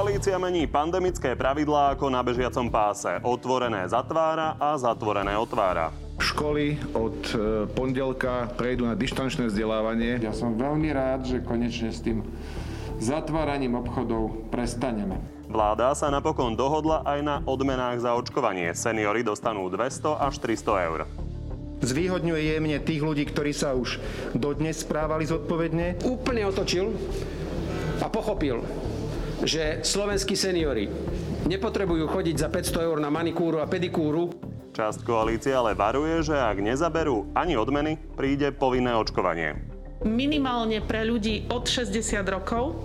Koalícia mení pandemické pravidlá ako na bežiacom páse. Otvorené zatvára a zatvorené otvára. Školy od e, pondelka prejdú na dištančné vzdelávanie. Ja som veľmi rád, že konečne s tým zatváraním obchodov prestaneme. Vláda sa napokon dohodla aj na odmenách za očkovanie. Seniory dostanú 200 až 300 eur. Zvýhodňuje jemne tých ľudí, ktorí sa už dodnes správali zodpovedne. Úplne otočil a pochopil, že slovenskí seniory nepotrebujú chodiť za 500 eur na manikúru a pedikúru. Časť koalície ale varuje, že ak nezaberú ani odmeny, príde povinné očkovanie. Minimálne pre ľudí od 60 rokov,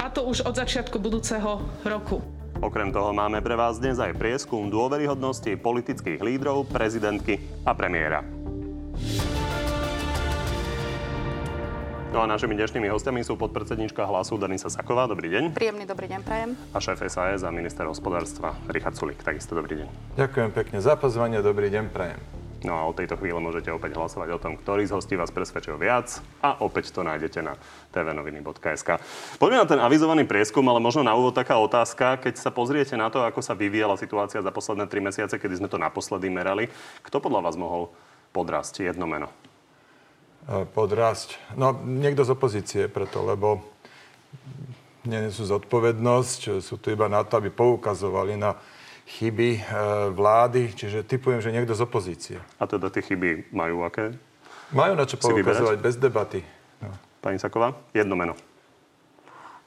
a to už od začiatku budúceho roku. Okrem toho máme pre vás dnes aj prieskum dôveryhodnosti politických lídrov, prezidentky a premiéra. No a našimi dnešnými hostiami sú podpredsednička hlasu Danisa Saková. Dobrý deň. Príjemný dobrý deň, prajem. A šéf SAS a minister hospodárstva Richard Sulik. Takisto dobrý deň. Ďakujem pekne za pozvanie, dobrý deň, prajem. No a od tejto chvíle môžete opäť hlasovať o tom, ktorý z hostí vás presvedčil viac a opäť to nájdete na tvnoviny.sk. Poďme na ten avizovaný prieskum, ale možno na úvod taká otázka. Keď sa pozriete na to, ako sa vyvíjala situácia za posledné tri mesiace, kedy sme to naposledy merali, kto podľa vás mohol podrasť jedno meno? E, podrasť? No, niekto z opozície preto, lebo nie sú zodpovednosť, sú tu iba na to, aby poukazovali na chyby e, vlády, čiže typujem, že niekto z opozície. A teda tie chyby majú aké? Majú na čo poukazovať bez debaty. No. Pani Saková, jedno meno.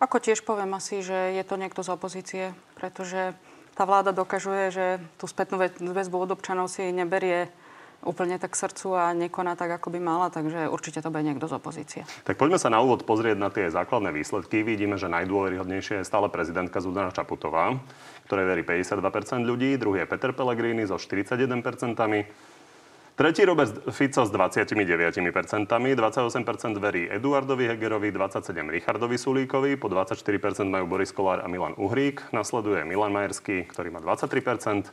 Ako tiež poviem asi, že je to niekto z opozície, pretože tá vláda dokažuje, že tú spätnú väzbu od občanov si neberie úplne tak srdcu a nekoná tak, ako by mala, takže určite to bude niekto z opozície. Tak poďme sa na úvod pozrieť na tie základné výsledky. Vidíme, že najdôveryhodnejšie je stále prezidentka Zuzana Čaputová, ktorej verí 52% ľudí, druhý je Peter Pellegrini so 41%, Tretí Robert Fico s 29%, 28% verí Eduardovi Hegerovi, 27% Richardovi Sulíkovi, po 24% majú Boris Kolár a Milan Uhrík, nasleduje Milan Majerský, ktorý má 23%,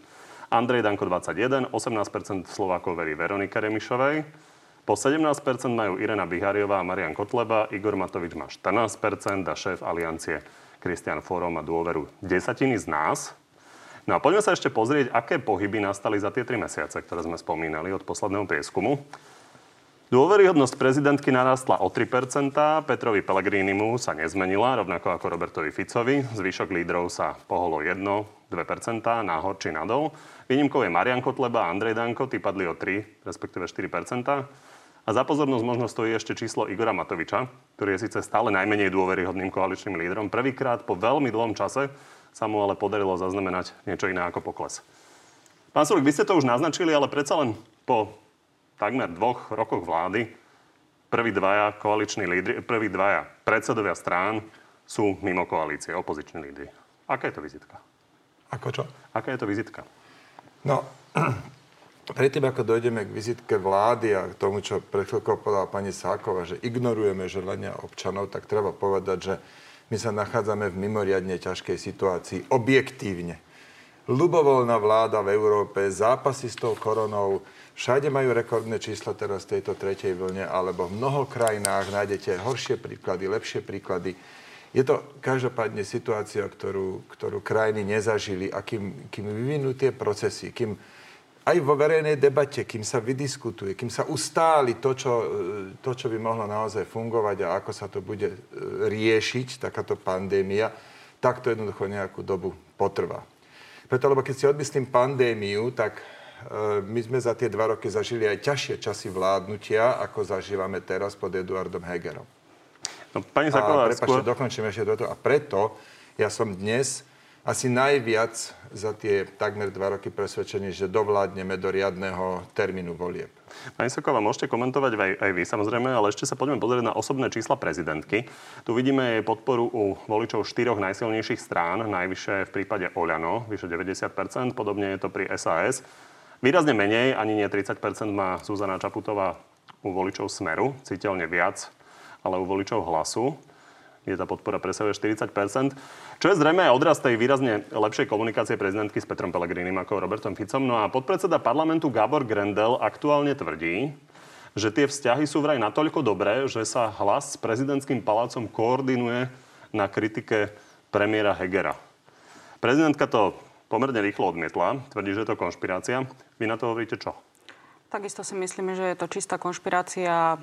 Andrej Danko 21, 18% Slovákov verí Veronike Remišovej, po 17% majú Irena Bihariová a Marian Kotleba, Igor Matovič má 14% a šéf aliancie Kristian Fóro má dôveru desatiny z nás. No a poďme sa ešte pozrieť, aké pohyby nastali za tie tri mesiace, ktoré sme spomínali od posledného prieskumu. Dôveryhodnosť prezidentky narastla o 3%, Petrovi Pellegrinimu sa nezmenila, rovnako ako Robertovi Ficovi. Zvyšok lídrov sa poholo 1, 2%, nahor či nadol. Výnimkou je Marian Kotleba a Andrej Danko, tí padli o 3, respektíve 4%. A za pozornosť možno stojí ešte číslo Igora Matoviča, ktorý je síce stále najmenej dôveryhodným koaličným lídrom. Prvýkrát po veľmi dlhom čase sa mu ale podarilo zaznamenať niečo iné ako pokles. Pán Sulik, vy ste to už naznačili, ale predsa len po takmer dvoch rokoch vlády prví dvaja koaliční lídry, prví dvaja predsedovia strán sú mimo koalície, opoziční lídry. Aká je to vizitka? Ako čo? Aká je to vizitka? No, predtým, ako dojdeme k vizitke vlády a k tomu, čo pred chvíľkou povedala pani Sákova, že ignorujeme želania občanov, tak treba povedať, že my sa nachádzame v mimoriadne ťažkej situácii objektívne. Ľubovoľná vláda v Európe, zápasy s tou koronou, všade majú rekordné čísla teraz tejto tretej vlne, alebo v mnoho krajinách nájdete horšie príklady, lepšie príklady. Je to každopádne situácia, ktorú, ktorú krajiny nezažili a kým, kým vyvinú tie procesy, kým aj vo verejnej debate, kým sa vydiskutuje, kým sa ustáli to čo, to, čo by mohlo naozaj fungovať a ako sa to bude e, riešiť, takáto pandémia, tak to jednoducho nejakú dobu potrvá. Preto, lebo keď si odmyslím pandémiu, tak e, my sme za tie dva roky zažili aj ťažšie časy vládnutia, ako zažívame teraz pod Eduardom Hegerom. No, pani Saková, a prepáčte, skôr... dokončím ešte toto. A preto ja som dnes asi najviac za tie takmer dva roky presvedčený, že dovládneme do riadného termínu volieb. Pani Soková, môžete komentovať aj, aj vy samozrejme, ale ešte sa poďme pozrieť na osobné čísla prezidentky. Tu vidíme jej podporu u voličov štyroch najsilnejších strán, najvyššie v prípade Oľano, vyše 90%, podobne je to pri SAS. Výrazne menej, ani nie 30% má Zuzana Čaputová u voličov Smeru, citeľne viac ale u voličov hlasu je tá podpora presahuje 40 čo je zrejme aj odraz tej výrazne lepšej komunikácie prezidentky s Petrom Pellegrinim ako Robertom Ficom. No a podpredseda parlamentu Gabor Grendel aktuálne tvrdí, že tie vzťahy sú vraj natoľko dobré, že sa hlas s prezidentským palácom koordinuje na kritike premiéra Hegera. Prezidentka to pomerne rýchlo odmietla, tvrdí, že je to konšpirácia. Vy na to hovoríte čo? Takisto si myslíme, že je to čistá konšpirácia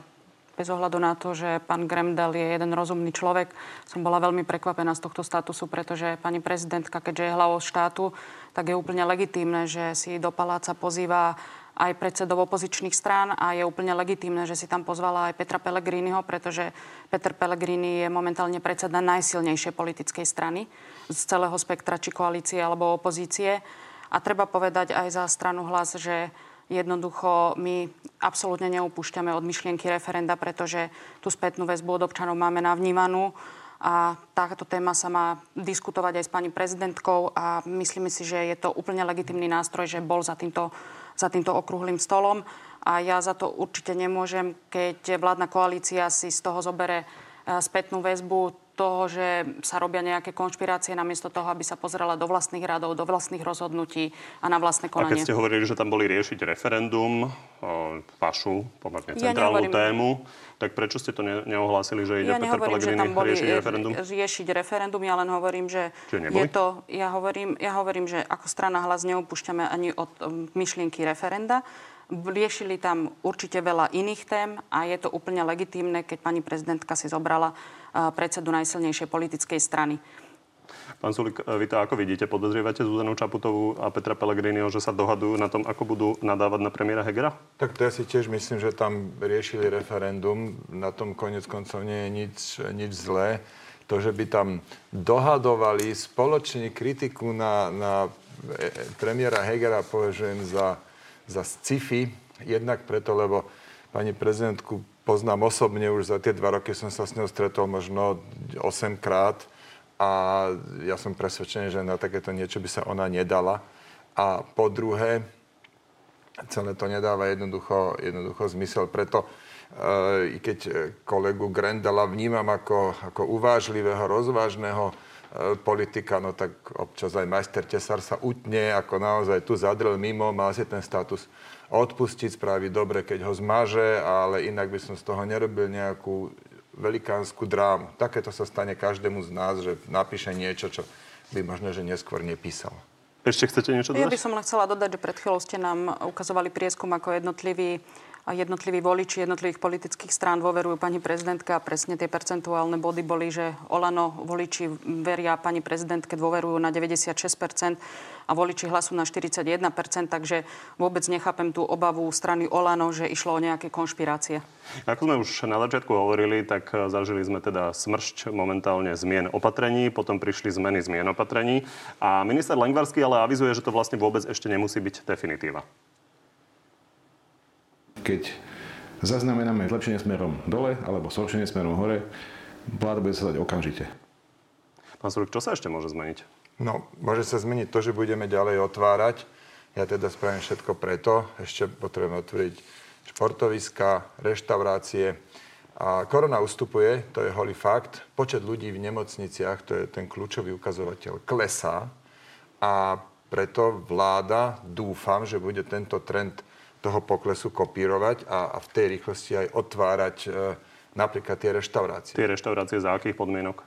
bez ohľadu na to, že pán Gremdel je jeden rozumný človek. Som bola veľmi prekvapená z tohto statusu, pretože pani prezidentka, keďže je hlavou štátu, tak je úplne legitímne, že si do paláca pozýva aj predsedov opozičných strán a je úplne legitímne, že si tam pozvala aj Petra Pellegriniho, pretože Peter Pellegrini je momentálne predseda najsilnejšej politickej strany z celého spektra či koalície alebo opozície. A treba povedať aj za stranu hlas, že Jednoducho my absolútne neupúšťame od myšlienky referenda, pretože tú spätnú väzbu od občanov máme navnímanú a táto téma sa má diskutovať aj s pani prezidentkou a myslíme si, že je to úplne legitimný nástroj, že bol za týmto, za týmto okrúhlým stolom a ja za to určite nemôžem, keď vládna koalícia si z toho zobere eh, spätnú väzbu toho, že sa robia nejaké konšpirácie namiesto toho, aby sa pozerala do vlastných radov, do vlastných rozhodnutí a na vlastné konanie. A keď ste hovorili, že tam boli riešiť referendum, vašu pomerne centrálnu ja tému, tak prečo ste to ne- neohlásili, že ide ja Peter Pellegrini riešiť referendum? riešiť referendum, ja len hovorím, že je to, ja hovorím, ja hovorím, že ako strana hlas neupúšťame ani od myšlienky referenda. Riešili tam určite veľa iných tém a je to úplne legitímne, keď pani prezidentka si zobrala predsedu najsilnejšej politickej strany. Pán Sulik, vy to ako vidíte? Podozrievate Zuzanu Čaputovú a Petra Pellegriniho, že sa dohadujú na tom, ako budú nadávať na premiéra Hegera? Tak to ja si tiež myslím, že tam riešili referendum. Na tom konec koncov nie je nič, nič zlé. To, že by tam dohadovali spoločne kritiku na, na e, premiéra Hegera považujem za, za sci-fi. Jednak preto, lebo pani prezidentku poznám osobne, už za tie dva roky som sa s ňou stretol možno 8 krát a ja som presvedčený, že na takéto niečo by sa ona nedala. A po druhé, celé to nedáva jednoducho, jednoducho zmysel. Preto e, i keď kolegu Grendela vnímam ako, ako uvážlivého, rozvážneho e, politika, no tak občas aj majster Tesar sa utne, ako naozaj tu zadrel mimo, mal si ten status odpustiť, spraviť dobre, keď ho zmaže, ale inak by som z toho nerobil nejakú velikánsku drámu. Takéto sa stane každému z nás, že napíše niečo, čo by možno, že neskôr nepísal. Ešte chcete niečo dodať? Ja by som len chcela dodať, že pred chvíľou ste nám ukazovali prieskum, ako jednotliví jednotliví voliči jednotlivých politických strán dôverujú pani prezidentka a presne tie percentuálne body boli, že Olano voliči veria pani prezidentke dôverujú na 96% a voliči hlasu na 41%, takže vôbec nechápem tú obavu strany Olano, že išlo o nejaké konšpirácie. Ako sme už na začiatku hovorili, tak zažili sme teda smršť momentálne zmien opatrení, potom prišli zmeny zmien opatrení a minister Lengvarský ale avizuje, že to vlastne vôbec ešte nemusí byť definitíva keď zaznamenáme zlepšenie smerom dole alebo zhoršenie smerom hore, vláda bude sa dať okamžite. Pán Sulik, čo sa ešte môže zmeniť? No, môže sa zmeniť to, že budeme ďalej otvárať. Ja teda spravím všetko preto. Ešte potrebujeme otvoriť športoviska, reštaurácie. A korona ustupuje, to je holý fakt. Počet ľudí v nemocniciach, to je ten kľúčový ukazovateľ, klesá. A preto vláda, dúfam, že bude tento trend toho poklesu kopírovať a, a v tej rýchlosti aj otvárať e, napríklad tie reštaurácie. Tie reštaurácie za akých podmienok?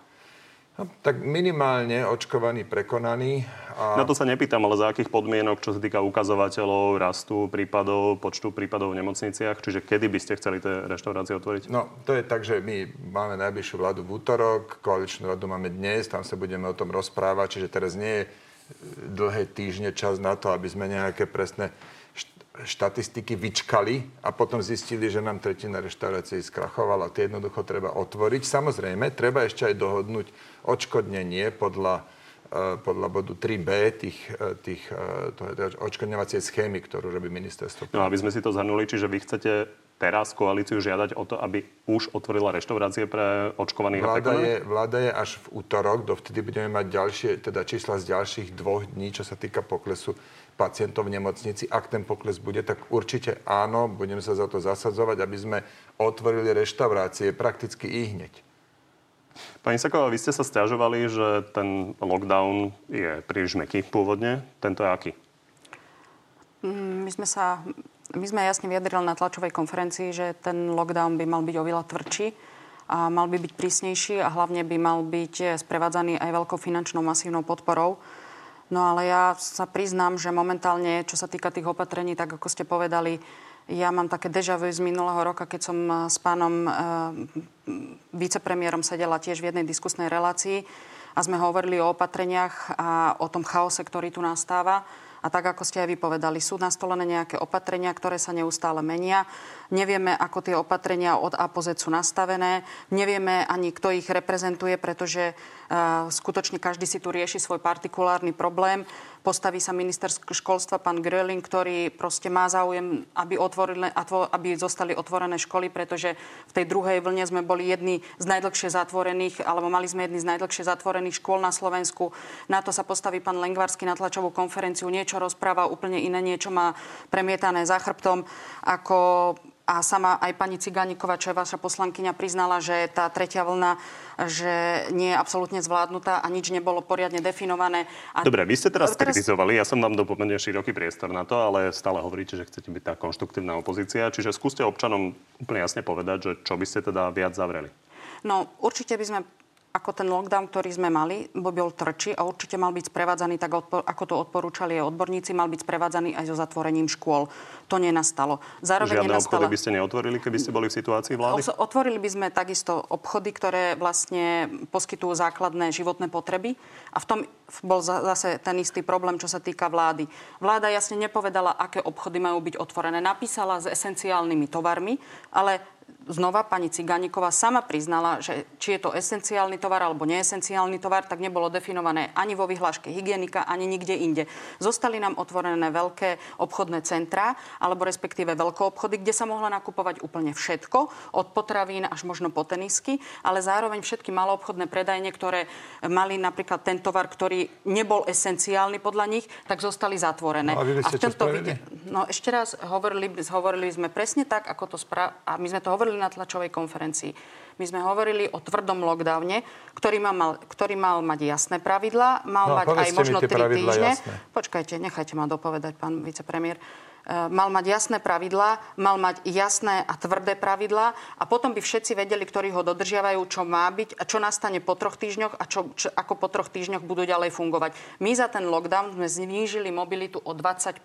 No, tak minimálne očkovaný, prekonaný. A... Na to sa nepýtam, ale za akých podmienok, čo sa týka ukazovateľov, rastu prípadov, počtu prípadov v nemocniciach? Čiže kedy by ste chceli tie reštaurácie otvoriť? No, to je tak, že my máme najbližšiu vládu v útorok, koaličnú vládu máme dnes, tam sa budeme o tom rozprávať, čiže teraz nie je dlhé týždne čas na to, aby sme nejaké presné štatistiky vyčkali a potom zistili, že nám tretina reštaurácií skrachovala. Tie jednoducho treba otvoriť. Samozrejme, treba ešte aj dohodnúť odškodnenie podľa, uh, podľa bodu 3b tých, uh, tých uh, odškodňovacej schémy, ktorú robí ministerstvo. No aby sme si to zhrnuli, čiže vy chcete teraz koalíciu žiadať o to, aby už otvorila reštaurácie pre očkovaných vláda a je, vláda je až v útorok, dovtedy budeme mať ďalšie, teda čísla z ďalších dvoch dní, čo sa týka poklesu pacientov v nemocnici. Ak ten pokles bude, tak určite áno, budem sa za to zasadzovať, aby sme otvorili reštaurácie prakticky i hneď. Pani Saková, vy ste sa stiažovali, že ten lockdown je príliš meký pôvodne. Tento je aký? Mm, my sme sa my sme jasne vyjadrili na tlačovej konferencii, že ten lockdown by mal byť oveľa tvrdší a mal by byť prísnejší a hlavne by mal byť sprevádzaný aj veľkou finančnou masívnou podporou. No ale ja sa priznám, že momentálne, čo sa týka tých opatrení, tak ako ste povedali, ja mám také deja vu z minulého roka, keď som s pánom e, vicepremiérom sedela tiež v jednej diskusnej relácii a sme hovorili o opatreniach a o tom chaose, ktorý tu nastáva. A tak, ako ste aj vypovedali, sú nastolené nejaké opatrenia, ktoré sa neustále menia. Nevieme, ako tie opatrenia od A po Z sú nastavené. Nevieme ani, kto ich reprezentuje, pretože skutočne každý si tu rieši svoj partikulárny problém postaví sa minister školstva pán Gröling, ktorý proste má záujem, aby, otvorili, aby zostali otvorené školy, pretože v tej druhej vlne sme boli jedni z najdlhšie zatvorených, alebo mali sme jedni z najdlhšie zatvorených škôl na Slovensku. Na to sa postaví pán Lengvarsky na tlačovú konferenciu, niečo rozpráva, úplne iné niečo má premietané za chrbtom, ako a sama aj pani Cigániková, čo je vaša poslankyňa, priznala, že tá tretia vlna že nie je absolútne zvládnutá a nič nebolo poriadne definované. A Dobre, vy ste teraz, teraz kritizovali, ja som vám pomerne široký priestor na to, ale stále hovoríte, že chcete byť tá konštruktívna opozícia. Čiže skúste občanom úplne jasne povedať, že čo by ste teda viac zavreli. No, určite by sme ako ten lockdown, ktorý sme mali, bol trči a určite mal byť sprevádzaný, tak ako to odporúčali aj odborníci, mal byť sprevádzaný aj so zatvorením škôl. To nenastalo. Zároveň Žiadne nenastala... obchody by ste neotvorili, keby ste boli v situácii vlády? Otvorili by sme takisto obchody, ktoré vlastne poskytujú základné životné potreby. A v tom bol zase ten istý problém, čo sa týka vlády. Vláda jasne nepovedala, aké obchody majú byť otvorené. Napísala s esenciálnymi tovarmi, ale znova pani Ciganíková sama priznala, že či je to esenciálny tovar alebo neesenciálny tovar, tak nebolo definované ani vo vyhláške hygienika, ani nikde inde. Zostali nám otvorené veľké obchodné centrá, alebo respektíve veľké obchody, kde sa mohla nakupovať úplne všetko, od potravín až možno po tenisky, ale zároveň všetky maloobchodné predajne, ktoré mali napríklad ten tovar, ktorý nebol esenciálny podľa nich, tak zostali zatvorené. No a, vy a v tomto vide... No ešte raz hovorili, hovorili sme presne tak, ako to spra... a my sme to hovorili na tlačovej konferencii. My sme hovorili o tvrdom lockdowne, ktorý mal, ktorý mal mať jasné pravidlá, mal no, mať aj možno 3 týždne. Jasné. Počkajte, nechajte ma dopovedať, pán vicepremiér. Eh, mal mať jasné pravidlá, mal mať jasné a tvrdé pravidlá a potom by všetci vedeli, ktorí ho dodržiavajú, čo má byť a čo nastane po troch týždňoch a čo, čo, ako po troch týždňoch budú ďalej fungovať. My za ten lockdown sme znížili mobilitu o 20%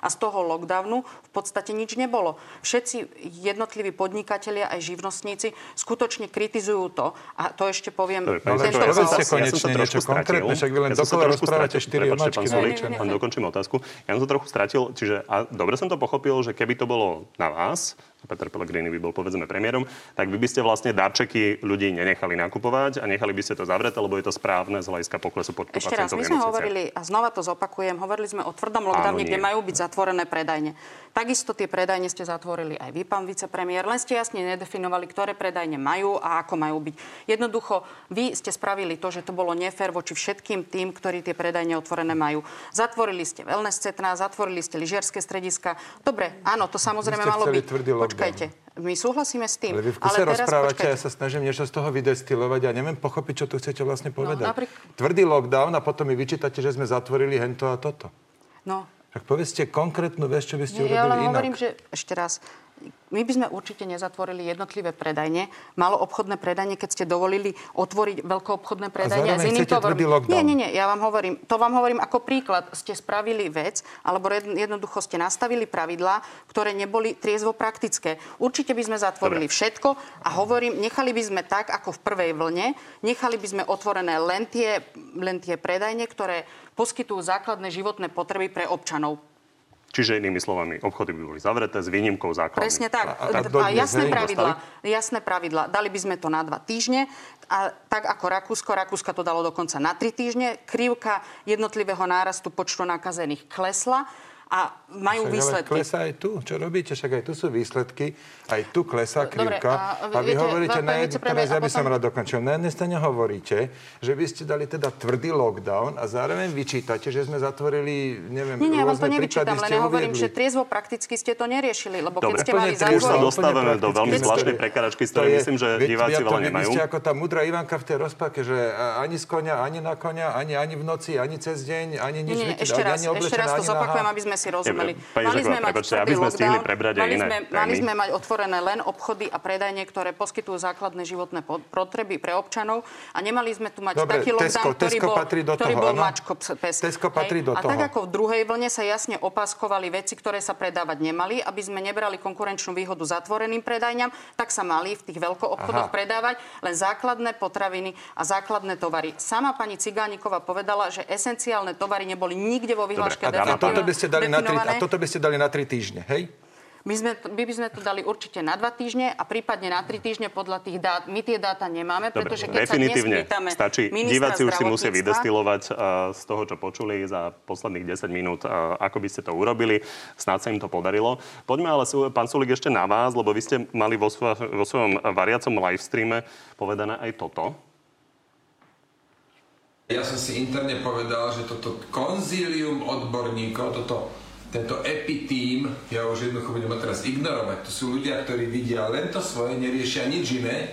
a z toho lockdownu v podstate nič nebolo. Všetci jednotliví podnikatelia aj živnostníci skutočne kritizujú to a to ešte poviem. Dobre, tento ja konečne niečo konkrétne, však vy len ja dokola rozprávate 4 omačky. Pán dokončím otázku. Ja som to trochu stratil, čiže a dobre som to pochopil, že keby to bolo na vás, Peter Pellegrini by bol povedzme premiérom, tak vy by ste vlastne darčeky ľudí nenechali nakupovať a nechali by ste to zavreté, lebo je to správne z hľadiska poklesu počtu Ešte raz, my sme hovorili, a znova to zopakujem, hovorili sme o tvrdom lockdowne, kde majú byť zatvorené predajne. Takisto tie predajne ste zatvorili aj vy, pán vicepremiér, len ste jasne nedefinovali, ktoré predajne majú a ako majú byť. Jednoducho, vy ste spravili to, že to bolo nefér voči všetkým tým, ktorí tie predajne otvorené majú. Zatvorili ste wellness centra, zatvorili ste lyžiarske strediska. Dobre, áno, to samozrejme malo byť. Počkajte, my súhlasíme s tým. Ale vy v kuse rozprávate, počkajte. ja sa snažím niečo z toho vydestilovať a neviem pochopiť, čo tu chcete vlastne no, povedať. No, napríklad... Tvrdý lockdown a potom mi vyčítate, že sme zatvorili hento a toto. No, tak povedzte konkrétnu vec, čo by ste urobili ja len inak. hovorím, že ešte raz, my by sme určite nezatvorili jednotlivé predajne. Malo obchodné predajne, keď ste dovolili otvoriť veľkoobchodné predajne a s iným tovarom. Nie, nie, nie, ja vám hovorím, to vám hovorím ako príklad. Ste spravili vec, alebo jednoducho ste nastavili pravidlá, ktoré neboli triezvo praktické. Určite by sme zatvorili Dobre. všetko a hovorím, nechali by sme tak, ako v prvej vlne, nechali by sme otvorené len tie, len tie predajne, ktoré poskytujú základné životné potreby pre občanov. Čiže inými slovami, obchody by boli zavreté s výnimkou základných. Presne tak. A, a, a jasné pravidla. Jasné pravidla. Dali by sme to na dva týždne. A tak ako Rakúsko, Rakúska to dalo dokonca na tri týždne. Krivka jednotlivého nárastu počtu nakazených klesla a majú však, výsledky. Ale klesá aj tu. Čo robíte? Však aj tu sú výsledky. Aj tu klesá krivka. Dobre, a, a vy viete, hovoríte, na jed... teraz ja by som rád dokončil. Na jednej strane hovoríte, že by ste dali teda tvrdý lockdown a zároveň vyčítate, že sme zatvorili, neviem, Nie, nie, ja vám to nevyčítam, len hovorím, že triezvo prakticky ste to neriešili, lebo Dobre, keď ste mali zatvoriť... Už sa dostávame do veľmi zvláštnej prekaračky, z ktorej myslím, že diváci veľa nemajú. Vy ste ako tá mudrá Ivanka v tej rozpake, že ani z konia, ani na konia, ani, ani v noci, ani cez deň, ani nič. Nie, ešte raz, ešte raz to zopakujem, aby sme sme si rozumeli. Pani mali sme mať tvrdý aby sme stihli lockdown, prebrať mali iné sme, mali sme mať otvorené len obchody a predajne, ktoré poskytujú základné životné potreby pre občanov a nemali sme tu mať Dobre, taký Tesco- lockdown, ktorý Tesco bol, patrí do ktorý toho, bol mačko pes. Tesco patrí do a tak toho. ako v druhej vlne sa jasne opaskovali veci, ktoré sa predávať nemali, aby sme nebrali konkurenčnú výhodu zatvoreným predajňam, tak sa mali v tých veľkoobchodoch Aha. predávať len základné potraviny a základné tovary. Sama pani Cigániková povedala, že esenciálne tovary neboli nikde vo vyhláške A, a, toto by ste dali na tri, a toto by ste dali na tri týždne, hej? My, sme, my by sme to dali určite na dva týždne a prípadne na tri týždne podľa tých dát. My tie dáta nemáme, Dobre, pretože keď definitívne sa dnes stačí. Diváci už si musia vydestilovať uh, z toho, čo počuli za posledných 10 minút, uh, ako by ste to urobili. Snáď sa im to podarilo. Poďme ale, pán Sulik, ešte na vás, lebo vy ste mali vo, svo- vo svojom variacom livestreame povedané aj toto. Ja som si interne povedal, že toto konzílium odborníkov, toto, tento epitým, ja už jednoducho budem teraz ignorovať. To sú ľudia, ktorí vidia len to svoje, neriešia nič iné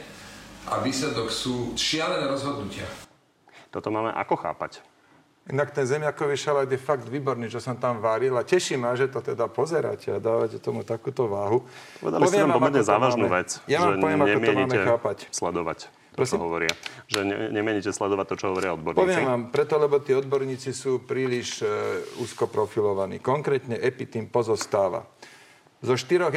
a výsledok sú šialené rozhodnutia. Toto máme ako chápať? Inak ten zemiakový šalát je fakt výborný, čo som tam varil a teší ma, že to teda pozeráte a dávate tomu takúto váhu. Povedali ste nám pomerne závažnú vec, Ja že vám poviem, ako to máme chápať. sledovať to, čo Prosím? hovoria. Že ne, nemienite sledovať to, čo hovoria odborníci. Poviem vám, preto, lebo tí odborníci sú príliš e, úzko profilovaní. Konkrétne epitým pozostáva zo štyroch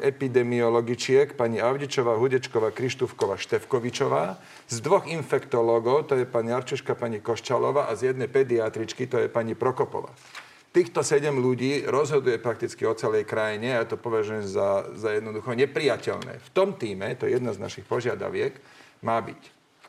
epidemiologičiek, pani Avdičová, Hudečková, Krištúfková, Števkovičová, z dvoch infektológov, to je pani Arčeška, pani Koščalová a z jednej pediatričky, to je pani Prokopová. Týchto sedem ľudí rozhoduje prakticky o celej krajine a ja to považujem za, za jednoducho nepriateľné. V tom týme, to je jedna z našich požiadaviek, má byť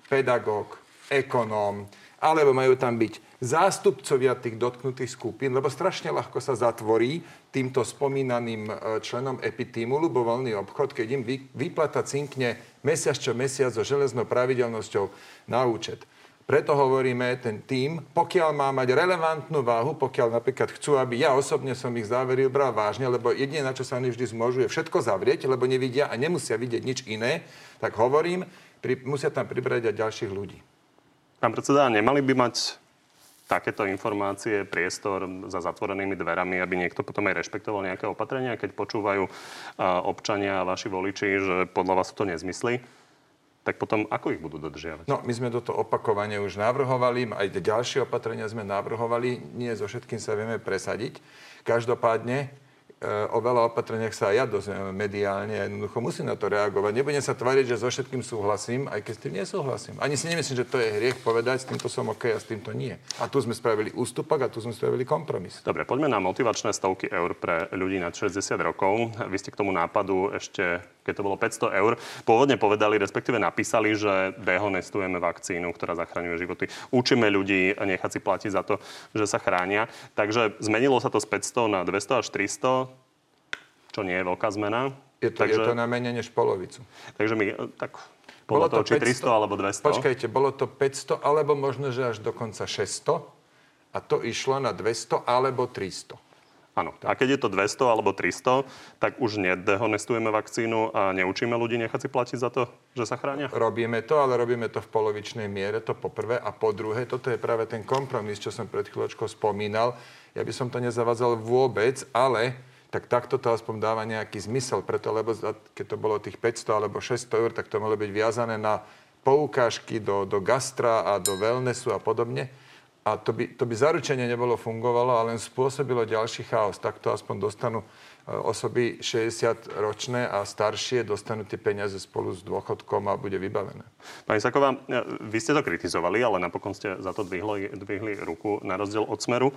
pedagóg, ekonóm, alebo majú tam byť zástupcovia tých dotknutých skupín, lebo strašne ľahko sa zatvorí týmto spomínaným e, členom epitímu, ľubovoľný obchod, keď im výplata cinkne mesiac čo mesiac so železnou pravidelnosťou na účet. Preto hovoríme, ten tým, pokiaľ má mať relevantnú váhu, pokiaľ napríklad chcú, aby ja osobne som ich závery bral vážne, lebo jediné, na čo sa oni vždy zmôžu, je všetko zavrieť, lebo nevidia a nemusia vidieť nič iné, tak hovorím, pri, musia tam pribrať aj ďalších ľudí. Pán predseda, nemali by mať takéto informácie, priestor za zatvorenými dverami, aby niekto potom aj rešpektoval nejaké opatrenia, keď počúvajú a, občania a vaši voliči, že podľa vás sú to nezmysly, tak potom ako ich budú dodržiavať? No, my sme toto opakovane už navrhovali, aj ďalšie opatrenia sme navrhovali, nie so všetkým sa vieme presadiť. Každopádne, e, o veľa opatreniach sa aj ja dozviem mediálne a jednoducho musím na to reagovať. Nebudem sa tváriť, že so všetkým súhlasím, aj keď s tým nesúhlasím. Ani si nemyslím, že to je hriech povedať, s týmto som OK a s týmto nie. A tu sme spravili ústupok a tu sme spravili kompromis. Dobre, poďme na motivačné stovky eur pre ľudí nad 60 rokov. Vy ste k tomu nápadu ešte, keď to bolo 500 eur, pôvodne povedali, respektíve napísali, že dehonestujeme vakcínu, ktorá zachraňuje životy. Učíme ľudí nechať si platiť za to, že sa chránia. Takže zmenilo sa to z 500 na 200 až 300, čo nie je veľká zmena. Je to, takže, je to na menej než polovicu. takže my, tak podľa toho, či 300 alebo 200. Počkajte, bolo to 500, alebo možno, že až dokonca 600. A to išlo na 200 alebo 300. Áno. A keď je to 200 alebo 300, tak už nedehonestujeme vakcínu a neučíme ľudí nechať si platiť za to, že sa chránia? Robíme to, ale robíme to v polovičnej miere, to po prvé. A po druhé, toto je práve ten kompromis, čo som pred chvíľočkou spomínal. Ja by som to nezavadzal vôbec, ale tak takto to aspoň dáva nejaký zmysel. Preto, lebo keď to bolo tých 500 alebo 600 eur, tak to malo byť viazané na poukážky do, do gastra a do wellnessu a podobne. A to by, to by zaručenie nebolo fungovalo, ale len spôsobilo ďalší chaos. Takto aspoň dostanú e, osoby 60-ročné a staršie, dostanú tie peniaze spolu s dôchodkom a bude vybavené. Pani Saková, e, vy ste to kritizovali, ale napokon ste za to dvihli, dvihli ruku na rozdiel od Smeru.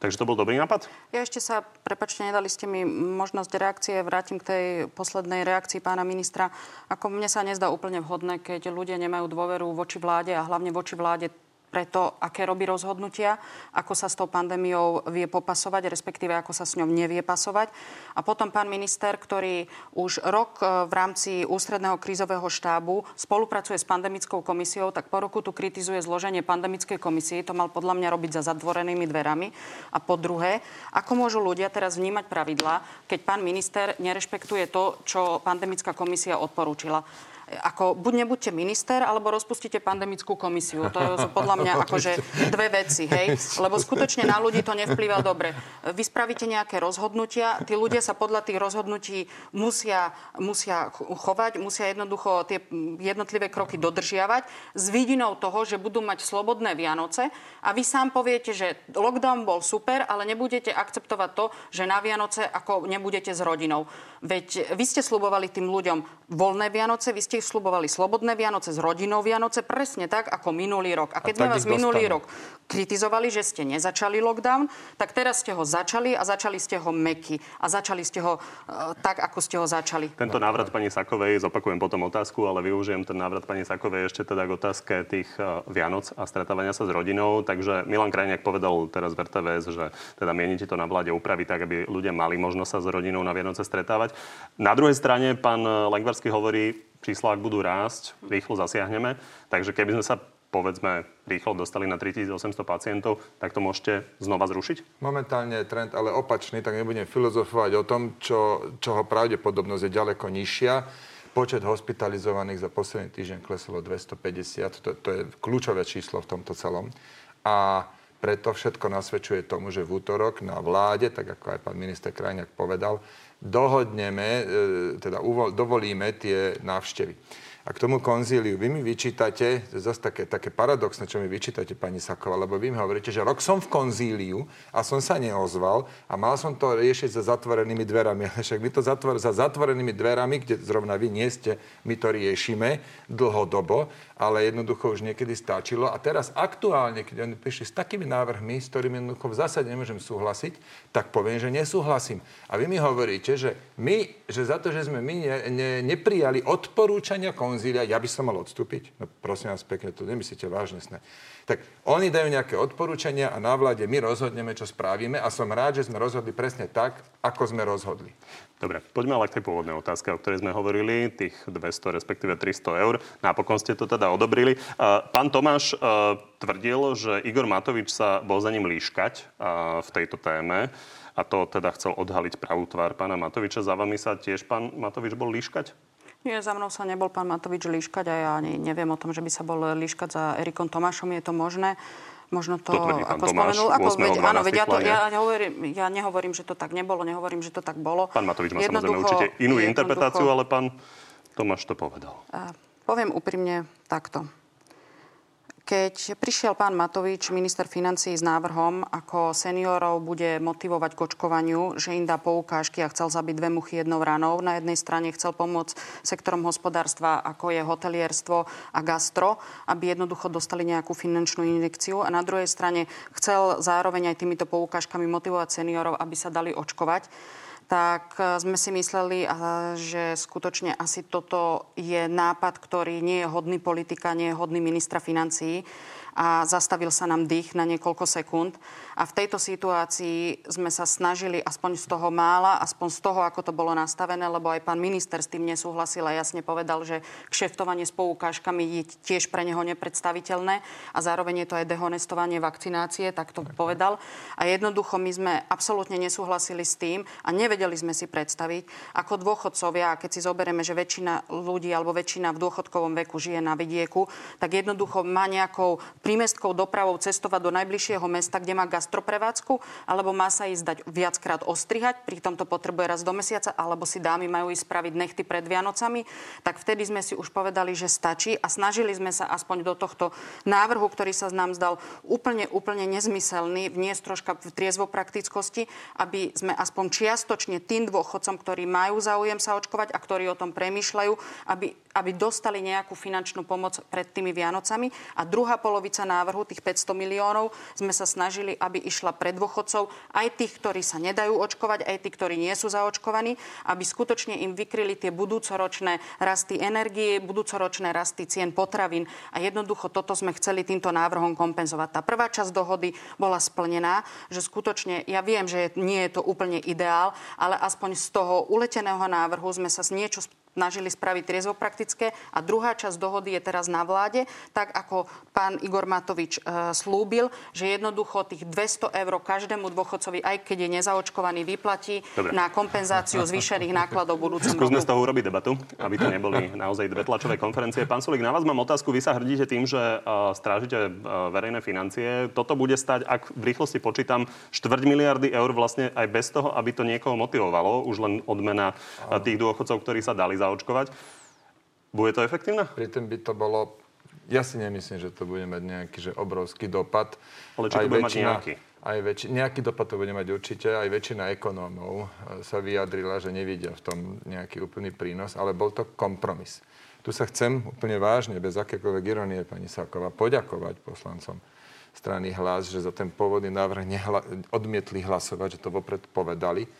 Takže to bol dobrý nápad? Ja ešte sa, prepačte, nedali ste mi možnosť reakcie, vrátim k tej poslednej reakcii pána ministra. Ako mne sa nezdá úplne vhodné, keď ľudia nemajú dôveru voči vláde a hlavne voči vláde preto, aké robí rozhodnutia, ako sa s tou pandémiou vie popasovať, respektíve ako sa s ňou nevie pasovať. A potom pán minister, ktorý už rok e, v rámci ústredného krízového štábu spolupracuje s pandemickou komisiou, tak po roku tu kritizuje zloženie pandemickej komisie. To mal podľa mňa robiť za zatvorenými dverami. A po druhé, ako môžu ľudia teraz vnímať pravidlá, keď pán minister nerešpektuje to, čo pandemická komisia odporúčila. Ako buď nebuďte minister, alebo rozpustíte pandemickú komisiu. To je podľa mňa akože dve veci, hej? Lebo skutočne na ľudí to nevplýva dobre. Vy spravíte nejaké rozhodnutia, tí ľudia sa podľa tých rozhodnutí musia, musia chovať, musia jednoducho tie jednotlivé kroky dodržiavať s vidinou toho, že budú mať slobodné Vianoce a vy sám poviete, že lockdown bol super, ale nebudete akceptovať to, že na Vianoce ako nebudete s rodinou. Veď vy ste slubovali tým ľuďom voľné Vianoce, vy ste slubovali slobodné Vianoce s rodinou Vianoce, presne tak ako minulý rok. A keď a sme vás minulý rok kritizovali, že ste nezačali lockdown, tak teraz ste ho začali a začali ste ho meky. A začali ste ho uh, tak, ako ste ho začali. Tento návrat pani Sakovej, zopakujem potom otázku, ale využijem ten návrat pani Sakovej ešte teda k otázke tých uh, Vianoc a stretávania sa s rodinou. Takže Milan Krajniak povedal teraz v RTVS, že teda mienite to na vláde upraviť tak, aby ľudia mali možnosť sa s rodinou na Vianoce stretávať. Na druhej strane pán Lengvarsky hovorí, čísla ak budú rásť, rýchlo zasiahneme. Takže keby sme sa povedzme rýchlo dostali na 3800 pacientov, tak to môžete znova zrušiť? Momentálne je trend ale opačný, tak nebudem filozofovať o tom, čo, čoho pravdepodobnosť je ďaleko nižšia. Počet hospitalizovaných za posledný týždeň kleslo 250, to, to je kľúčové číslo v tomto celom. A preto všetko nasvedčuje tomu, že v útorok na vláde, tak ako aj pán minister Krajňák povedal, dohodneme, e, teda dovolíme tie návštevy. A k tomu konzíliu, vy mi vyčítate, to je zase také, také paradoxné, čo mi vyčítate, pani Saková, lebo vy mi hovoríte, že rok som v konzíliu a som sa neozval a mal som to riešiť za zatvorenými dverami. Ale však my to zatvor, za zatvorenými dverami, kde zrovna vy nie ste, my to riešime dlhodobo, ale jednoducho už niekedy stačilo. A teraz aktuálne, keď oni prišli s takými návrhmi, s ktorými jednoducho v zásade nemôžem súhlasiť, tak poviem, že nesúhlasím. A vy mi hovoríte, že my, že za to, že sme my ne, ne, neprijali odporúčania konzília, ja by som mal odstúpiť? No prosím vás pekne, to nemyslíte vážne sne. Tak oni dajú nejaké odporúčania a na vláde my rozhodneme, čo spravíme a som rád, že sme rozhodli presne tak, ako sme rozhodli. Dobre, poďme ale k tej pôvodnej otázke, o ktorej sme hovorili, tých 200, respektíve 300 eur. Napokon ste to teda odobrili. Pán Tomáš tvrdil, že Igor Matovič sa bol za ním líškať v tejto téme a to teda chcel odhaliť pravú tvár pána Matoviča. Za vami sa tiež pán Matovič bol líškať? Nie, za mnou sa nebol pán Matovič líškať a ja ani neviem o tom, že by sa bol líškať za Erikom Tomášom. Je to možné? Možno to, to ako Tomáš, spomenul, ako veď, áno, veď ja, to, ja, hovorím, ja nehovorím, že to tak nebolo, nehovorím, že to tak bolo. Pán Matovič má samozrejme určite inú interpretáciu, ale pán Tomáš to povedal. Uh, poviem úprimne takto. Keď prišiel pán Matovič, minister financí s návrhom, ako seniorov bude motivovať k očkovaniu, že im dá poukážky a chcel zabiť dve muchy jednou ranou. Na jednej strane chcel pomôcť sektorom hospodárstva, ako je hotelierstvo a gastro, aby jednoducho dostali nejakú finančnú injekciu. A na druhej strane chcel zároveň aj týmito poukážkami motivovať seniorov, aby sa dali očkovať tak e, sme si mysleli, že skutočne asi toto je nápad, ktorý nie je hodný politika, nie je hodný ministra financií a zastavil sa nám dých na niekoľko sekúnd. A v tejto situácii sme sa snažili aspoň z toho mála, aspoň z toho, ako to bolo nastavené, lebo aj pán minister s tým nesúhlasil a jasne povedal, že kšeftovanie s poukážkami je tiež pre neho nepredstaviteľné a zároveň je to aj dehonestovanie vakcinácie, tak to povedal. A jednoducho my sme absolútne nesúhlasili s tým a nevedeli sme si predstaviť, ako dôchodcovia, keď si zoberieme, že väčšina ľudí alebo väčšina v dôchodkovom veku žije na vidieku, tak jednoducho má nejakou prímestkou dopravou cestovať do najbližšieho mesta, kde má gastroprevádzku, alebo má sa ísť dať viackrát ostrihať, pritom to potrebuje raz do mesiaca, alebo si dámy majú ísť spraviť nechty pred Vianocami, tak vtedy sme si už povedali, že stačí a snažili sme sa aspoň do tohto návrhu, ktorý sa nám zdal úplne, úplne nezmyselný, vniesť troška v triezvo praktickosti, aby sme aspoň čiastočne tým dôchodcom, ktorí majú záujem sa očkovať a ktorí o tom premýšľajú, aby, aby dostali nejakú finančnú pomoc pred tými Vianocami. A druhá polovica polovica návrhu, tých 500 miliónov, sme sa snažili, aby išla pre dôchodcov, aj tých, ktorí sa nedajú očkovať, aj tí, ktorí nie sú zaočkovaní, aby skutočne im vykryli tie budúcoročné rasty energie, budúcoročné rasty cien potravín. A jednoducho toto sme chceli týmto návrhom kompenzovať. Tá prvá časť dohody bola splnená, že skutočne, ja viem, že nie je to úplne ideál, ale aspoň z toho uleteného návrhu sme sa niečo snažili spraviť triezvopraktické a druhá časť dohody je teraz na vláde, tak ako pán Igor Matovič e, slúbil, že jednoducho tých 200 eur každému dôchodcovi, aj keď je nezaočkovaný, vyplatí Dobre. na kompenzáciu zvýšených nákladov budúcom Skúsme z toho urobiť debatu, aby to neboli naozaj dve tlačové konferencie. Pán Sulik, na vás mám otázku. Vy sa hrdíte tým, že uh, strážite uh, verejné financie. Toto bude stať, ak v rýchlosti počítam, štvrť miliardy eur vlastne aj bez toho, aby to niekoho motivovalo. Už len odmena uh, tých dôchodcov, ktorí sa dali zaočkovať. Bude to efektívne? Pritom by to bolo... Ja si nemyslím, že to bude mať nejaký že obrovský dopad. Ale či to bude väčšina, mať nejaký? Aj väčši, nejaký dopad to bude mať určite. Aj väčšina ekonómov e, sa vyjadrila, že nevidia v tom nejaký úplný prínos, ale bol to kompromis. Tu sa chcem úplne vážne, bez akékoľvek ironie, pani Sáková, poďakovať poslancom strany hlas, že za ten pôvodný návrh nehla- odmietli hlasovať, že to vopred povedali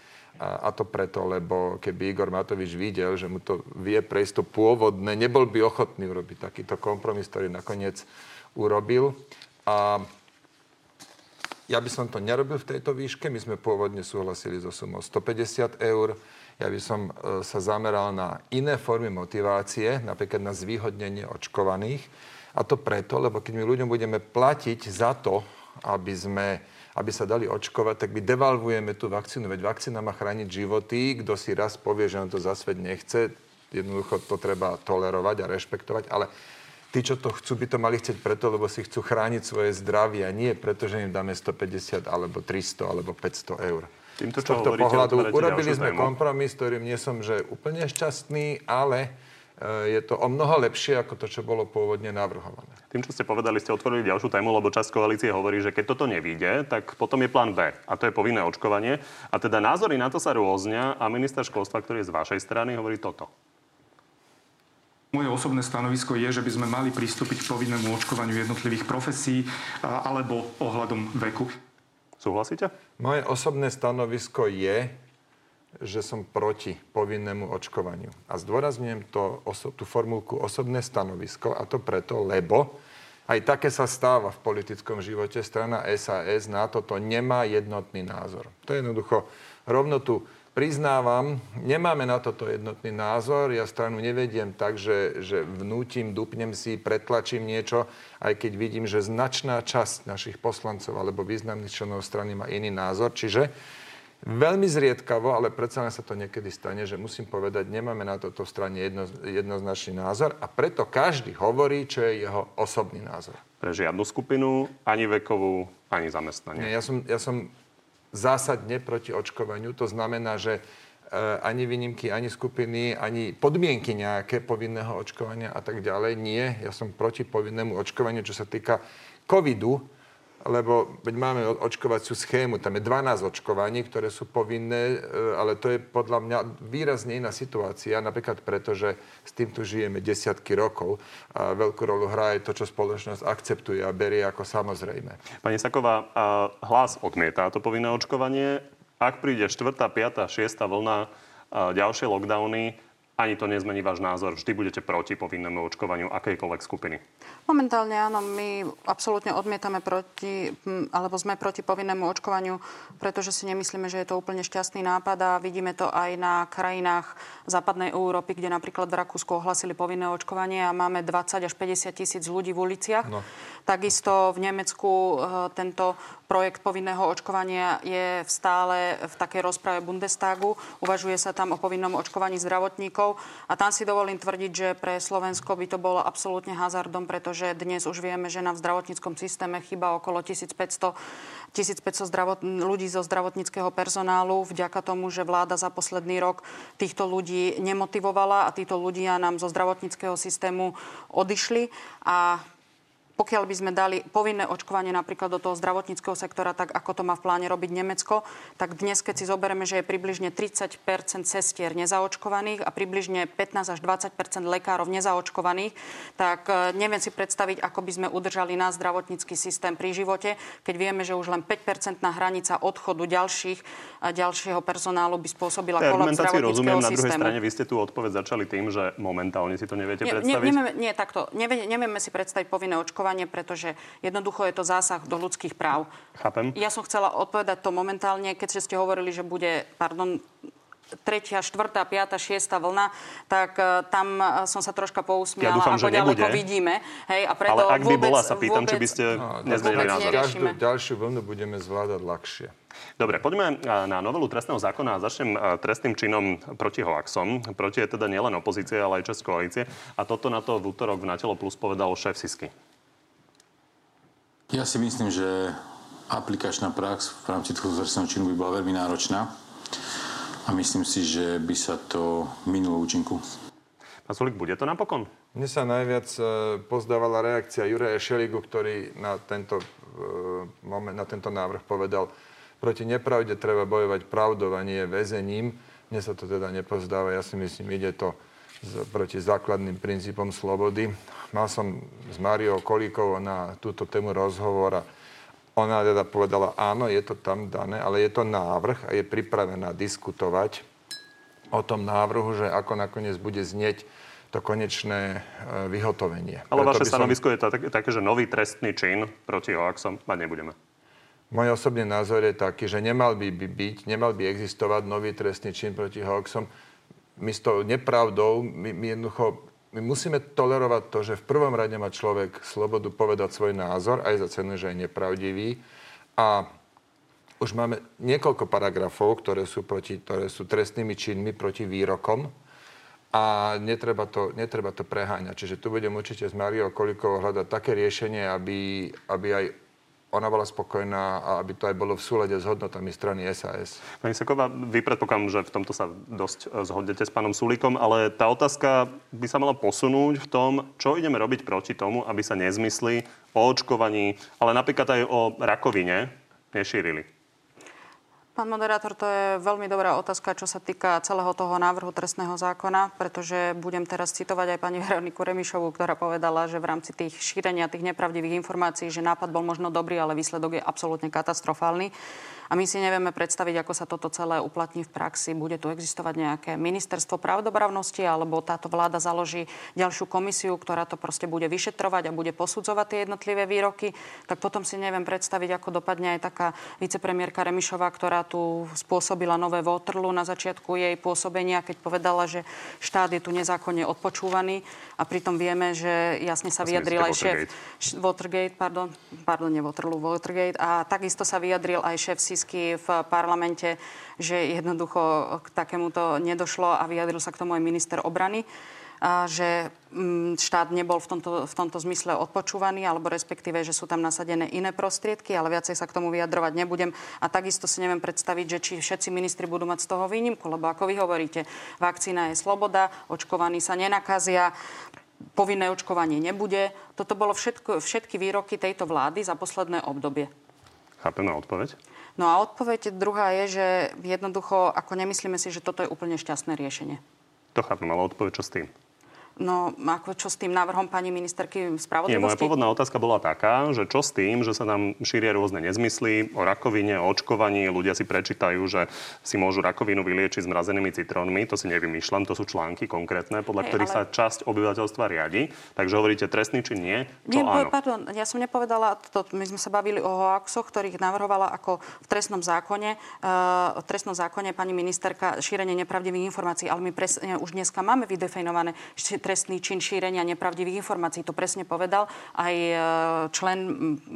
a, a to preto, lebo keby Igor Matovič videl, že mu to vie prejsť to pôvodné, nebol by ochotný urobiť takýto kompromis, ktorý nakoniec urobil. A ja by som to nerobil v tejto výške. My sme pôvodne súhlasili so sumou 150 eur. Ja by som e, sa zameral na iné formy motivácie, napríklad na zvýhodnenie očkovaných. A to preto, lebo keď my ľuďom budeme platiť za to, aby sme aby sa dali očkovať, tak my devalvujeme tú vakcínu. Veď vakcína má chrániť životy. Kto si raz povie, že on to za svet nechce, jednoducho to treba tolerovať a rešpektovať. Ale tí, čo to chcú, by to mali chcieť preto, lebo si chcú chrániť svoje zdravie a nie preto, že im dáme 150 alebo 300 alebo 500 eur. Týmto, čo Z tohto pohľadu urobili sme kompromis, ktorým nie som že úplne šťastný, ale je to o mnoho lepšie ako to, čo bolo pôvodne navrhované. Tým, čo ste povedali, ste otvorili ďalšiu tému, lebo časť koalície hovorí, že keď toto nevíde, tak potom je plán B. A to je povinné očkovanie. A teda názory na to sa rôznia a minister školstva, ktorý je z vašej strany, hovorí toto. Moje osobné stanovisko je, že by sme mali pristúpiť k povinnému očkovaniu jednotlivých profesí alebo ohľadom veku. Súhlasíte? Moje osobné stanovisko je, že som proti povinnému očkovaniu. A zdôrazňujem to, tú formulku osobné stanovisko a to preto, lebo aj také sa stáva v politickom živote. Strana SAS na toto nemá jednotný názor. To je jednoducho rovno tu priznávam, nemáme na toto jednotný názor. Ja stranu nevediem tak, že, že vnútim, dupnem si, pretlačím niečo, aj keď vidím, že značná časť našich poslancov alebo významných členov strany má iný názor. Čiže Veľmi zriedkavo, ale predsa len sa to niekedy stane, že musím povedať, nemáme na toto strane jedno, jednoznačný názor a preto každý hovorí, čo je jeho osobný názor. Pre žiadnu skupinu, ani vekovú, ani zamestnanie. Nie, ja som, ja som zásadne proti očkovaniu. To znamená, že e, ani výnimky, ani skupiny, ani podmienky nejaké povinného očkovania a tak ďalej. Nie, ja som proti povinnému očkovaniu, čo sa týka covidu lebo veď máme očkovaciu schému, tam je 12 očkovaní, ktoré sú povinné, e, ale to je podľa mňa výrazne iná situácia, napríklad preto, že s týmto žijeme desiatky rokov a veľkú rolu hrá aj to, čo spoločnosť akceptuje a berie ako samozrejme. Pani Saková, hlas odmieta to povinné očkovanie. Ak príde 4., 5., 6. vlna, ďalšie lockdowny, ani to nezmení váš názor. Vždy budete proti povinnému očkovaniu akejkoľvek skupiny. Momentálne áno, my absolútne odmietame proti, alebo sme proti povinnému očkovaniu, pretože si nemyslíme, že je to úplne šťastný nápad a vidíme to aj na krajinách západnej Európy, kde napríklad v Rakúsku ohlasili povinné očkovanie a máme 20 až 50 tisíc ľudí v uliciach. No. Takisto v Nemecku e, tento projekt povinného očkovania je stále v takej rozprave Bundestagu. Uvažuje sa tam o povinnom očkovaní zdravotníkov. A tam si dovolím tvrdiť, že pre Slovensko by to bolo absolútne hazardom, pretože dnes už vieme, že nám v zdravotníckom systéme chyba okolo 1500 1500 zdravot, ľudí zo zdravotníckého personálu. Vďaka tomu, že vláda za posledný rok týchto ľudí nemotivovala a títo ľudia nám zo zdravotníckého systému odišli. A pokiaľ by sme dali povinné očkovanie napríklad do toho zdravotníckého sektora, tak ako to má v pláne robiť Nemecko, tak dnes, keď si zoberieme, že je približne 30% sestier nezaočkovaných a približne 15 až 20% lekárov nezaočkovaných, tak e, neviem si predstaviť, ako by sme udržali náš zdravotnícky systém pri živote, keď vieme, že už len 5% hranica odchodu ďalších, ďalšieho personálu by spôsobila kolaps zdravotníckého rozumiem, systému. Na druhej strane vy ste tú odpoveď začali tým, že momentálne si to neviete predstaviť. Nie, nevieme, nie takto. Nevieme, nevieme si predstaviť povinné očkovanie očkovanie, pretože jednoducho je to zásah do ľudských práv. Chápem. Ja som chcela odpovedať to momentálne, keď ste hovorili, že bude, pardon, tretia, štvrtá, piata, šiesta vlna, tak uh, tam uh, som sa troška pousmiala, ja dúfam, ako že ďaleko nebude. vidíme. Hej, a preto Ale ak by vôbec, bola, sa pýtam, vôbec, či by ste No, nezmenili názor. Každú ďalšiu vlnu budeme zvládať ľahšie. Dobre, poďme na novelu trestného zákona a začnem trestným činom proti hoaxom. Proti je teda nielen opozície, ale aj časť koalície. A toto na to v útorok v Natelo Plus povedal šéf Sisky. Ja si myslím, že aplikačná prax v rámci trestného činu by bola veľmi náročná a myslím si, že by sa to minulo účinku. Pán Sulik, bude to napokon? Mne sa najviac e, pozdávala reakcia Juraja Šeligu, ktorý na tento, e, moment, na tento návrh povedal, proti nepravde treba bojovať pravdou a nie väzením. Mne sa to teda nepozdáva. Ja si myslím, ide to proti základným princípom slobody. Mal som s Máriou Kolíkovou na túto tému rozhovor a ona teda povedala, áno, je to tam dané, ale je to návrh a je pripravená diskutovať o tom návrhu, že ako nakoniec bude znieť to konečné e, vyhotovenie. Ale Preto vaše som- stanovisko je tak, také, že nový trestný čin proti hoaxom mať nebudeme. Môj osobný názor je taký, že nemal by, by byť, nemal by existovať nový trestný čin proti hoaxom. My s tou nepravdou, my, my jednoducho, my musíme tolerovať to, že v prvom rade má človek slobodu povedať svoj názor, aj za cenu, že je nepravdivý. A už máme niekoľko paragrafov, ktoré sú, proti, ktoré sú trestnými činmi proti výrokom a netreba to, netreba to preháňať. Čiže tu budem určite s Mariou Kolikovou hľadať také riešenie, aby, aby aj ona bola spokojná a aby to aj bolo v súlade s hodnotami strany SAS. Pani Seková, vy predpokladám, že v tomto sa dosť e, zhodnete s pánom Sulíkom, ale tá otázka by sa mala posunúť v tom, čo ideme robiť proti tomu, aby sa nezmysly o očkovaní, ale napríklad aj o rakovine nešírili. Pán moderátor, to je veľmi dobrá otázka, čo sa týka celého toho návrhu trestného zákona, pretože budem teraz citovať aj pani Veroniku Remišovú, ktorá povedala, že v rámci tých šírenia tých nepravdivých informácií, že nápad bol možno dobrý, ale výsledok je absolútne katastrofálny. A my si nevieme predstaviť, ako sa toto celé uplatní v praxi. Bude tu existovať nejaké ministerstvo pravdobravnosti, alebo táto vláda založí ďalšiu komisiu, ktorá to proste bude vyšetrovať a bude posudzovať tie jednotlivé výroky. Tak potom si neviem predstaviť, ako dopadne aj taká vicepremiérka Remišová, ktorá tu spôsobila nové Waterloo na začiatku jej pôsobenia, keď povedala, že štát je tu nezákonne odpočúvaný a pritom vieme, že jasne sa Asi vyjadril aj šéf Watergate, pardon, pardon, nie Waterloo, Watergate a takisto sa vyjadril aj šéf Sisky v parlamente, že jednoducho k takémuto nedošlo a vyjadril sa k tomu aj minister obrany že mm, štát nebol v tomto, v tomto zmysle odpočúvaný, alebo respektíve, že sú tam nasadené iné prostriedky, ale viacej sa k tomu vyjadrovať nebudem. A takisto si neviem predstaviť, že či všetci ministri budú mať z toho výnimku, lebo ako vy hovoríte, vakcína je sloboda, očkovaní sa nenakazia, povinné očkovanie nebude. Toto bolo všetko, všetky výroky tejto vlády za posledné obdobie. Chápeme odpoveď? No a odpoveď druhá je, že jednoducho, ako nemyslíme si, že toto je úplne šťastné riešenie. To chápem, ale odpoveď čo s tým? No, ako čo s tým návrhom pani ministerky Nie, moja spravodlivosti? pôvodná otázka bola taká, že čo s tým, že sa nám šíria rôzne nezmysly o rakovine, o očkovaní, ľudia si prečítajú, že si môžu rakovinu vyliečiť s mrazenými citrónmi, to si nevymýšľam, to sú články konkrétne, podľa Hej, ktorých ale- sa časť obyvateľstva riadi. Takže hovoríte trestný či nie? Čo Nie, áno? pardon, ja som nepovedala, to, my sme sa bavili o hoaxoch, ktorých navrhovala ako v trestnom zákone, uh, v trestnom zákone pani ministerka šírenie nepravdivých informácií, ale my presne už dneska máme vydefinované trestný čin šírenia nepravdivých informácií. To presne povedal aj eh, člen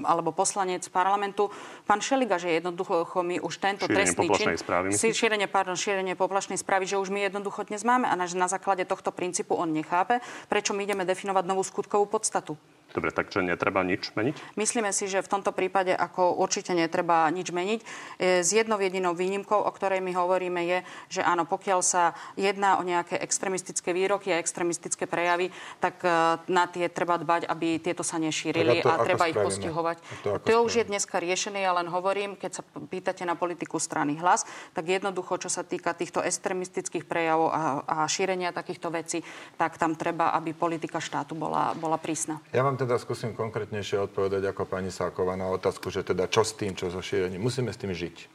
alebo poslanec parlamentu, pán Šeliga, že jednoducho my už tento Šírenie trestný čin... správy? Si- šírenie, pardon, šírenie poplašnej správy, že už my jednoducho dnes máme a na, na základe tohto princípu on nechápe, prečo my ideme definovať novú skutkovú podstatu. Dobre, takže netreba nič meniť? Myslíme si, že v tomto prípade ako určite netreba nič meniť. E, S jednou jedinou výnimkou, o ktorej my hovoríme, je, že áno, pokiaľ sa jedná o nejaké extremistické výroky a extremistické prejavy, tak e, na tie treba dbať, aby tieto sa nešírili a to a treba ich postihovať. To To už je dneska riešené, ja len hovorím, keď sa pýtate na politiku strany hlas, tak jednoducho, čo sa týka týchto extremistických prejavov a, a šírenia takýchto vecí, tak tam treba, aby politika štátu bola, bola prísna. Ja vám teda skúsim konkrétnejšie odpovedať ako pani Sáková na otázku, že teda čo s tým, čo so šírením. Musíme s tým žiť.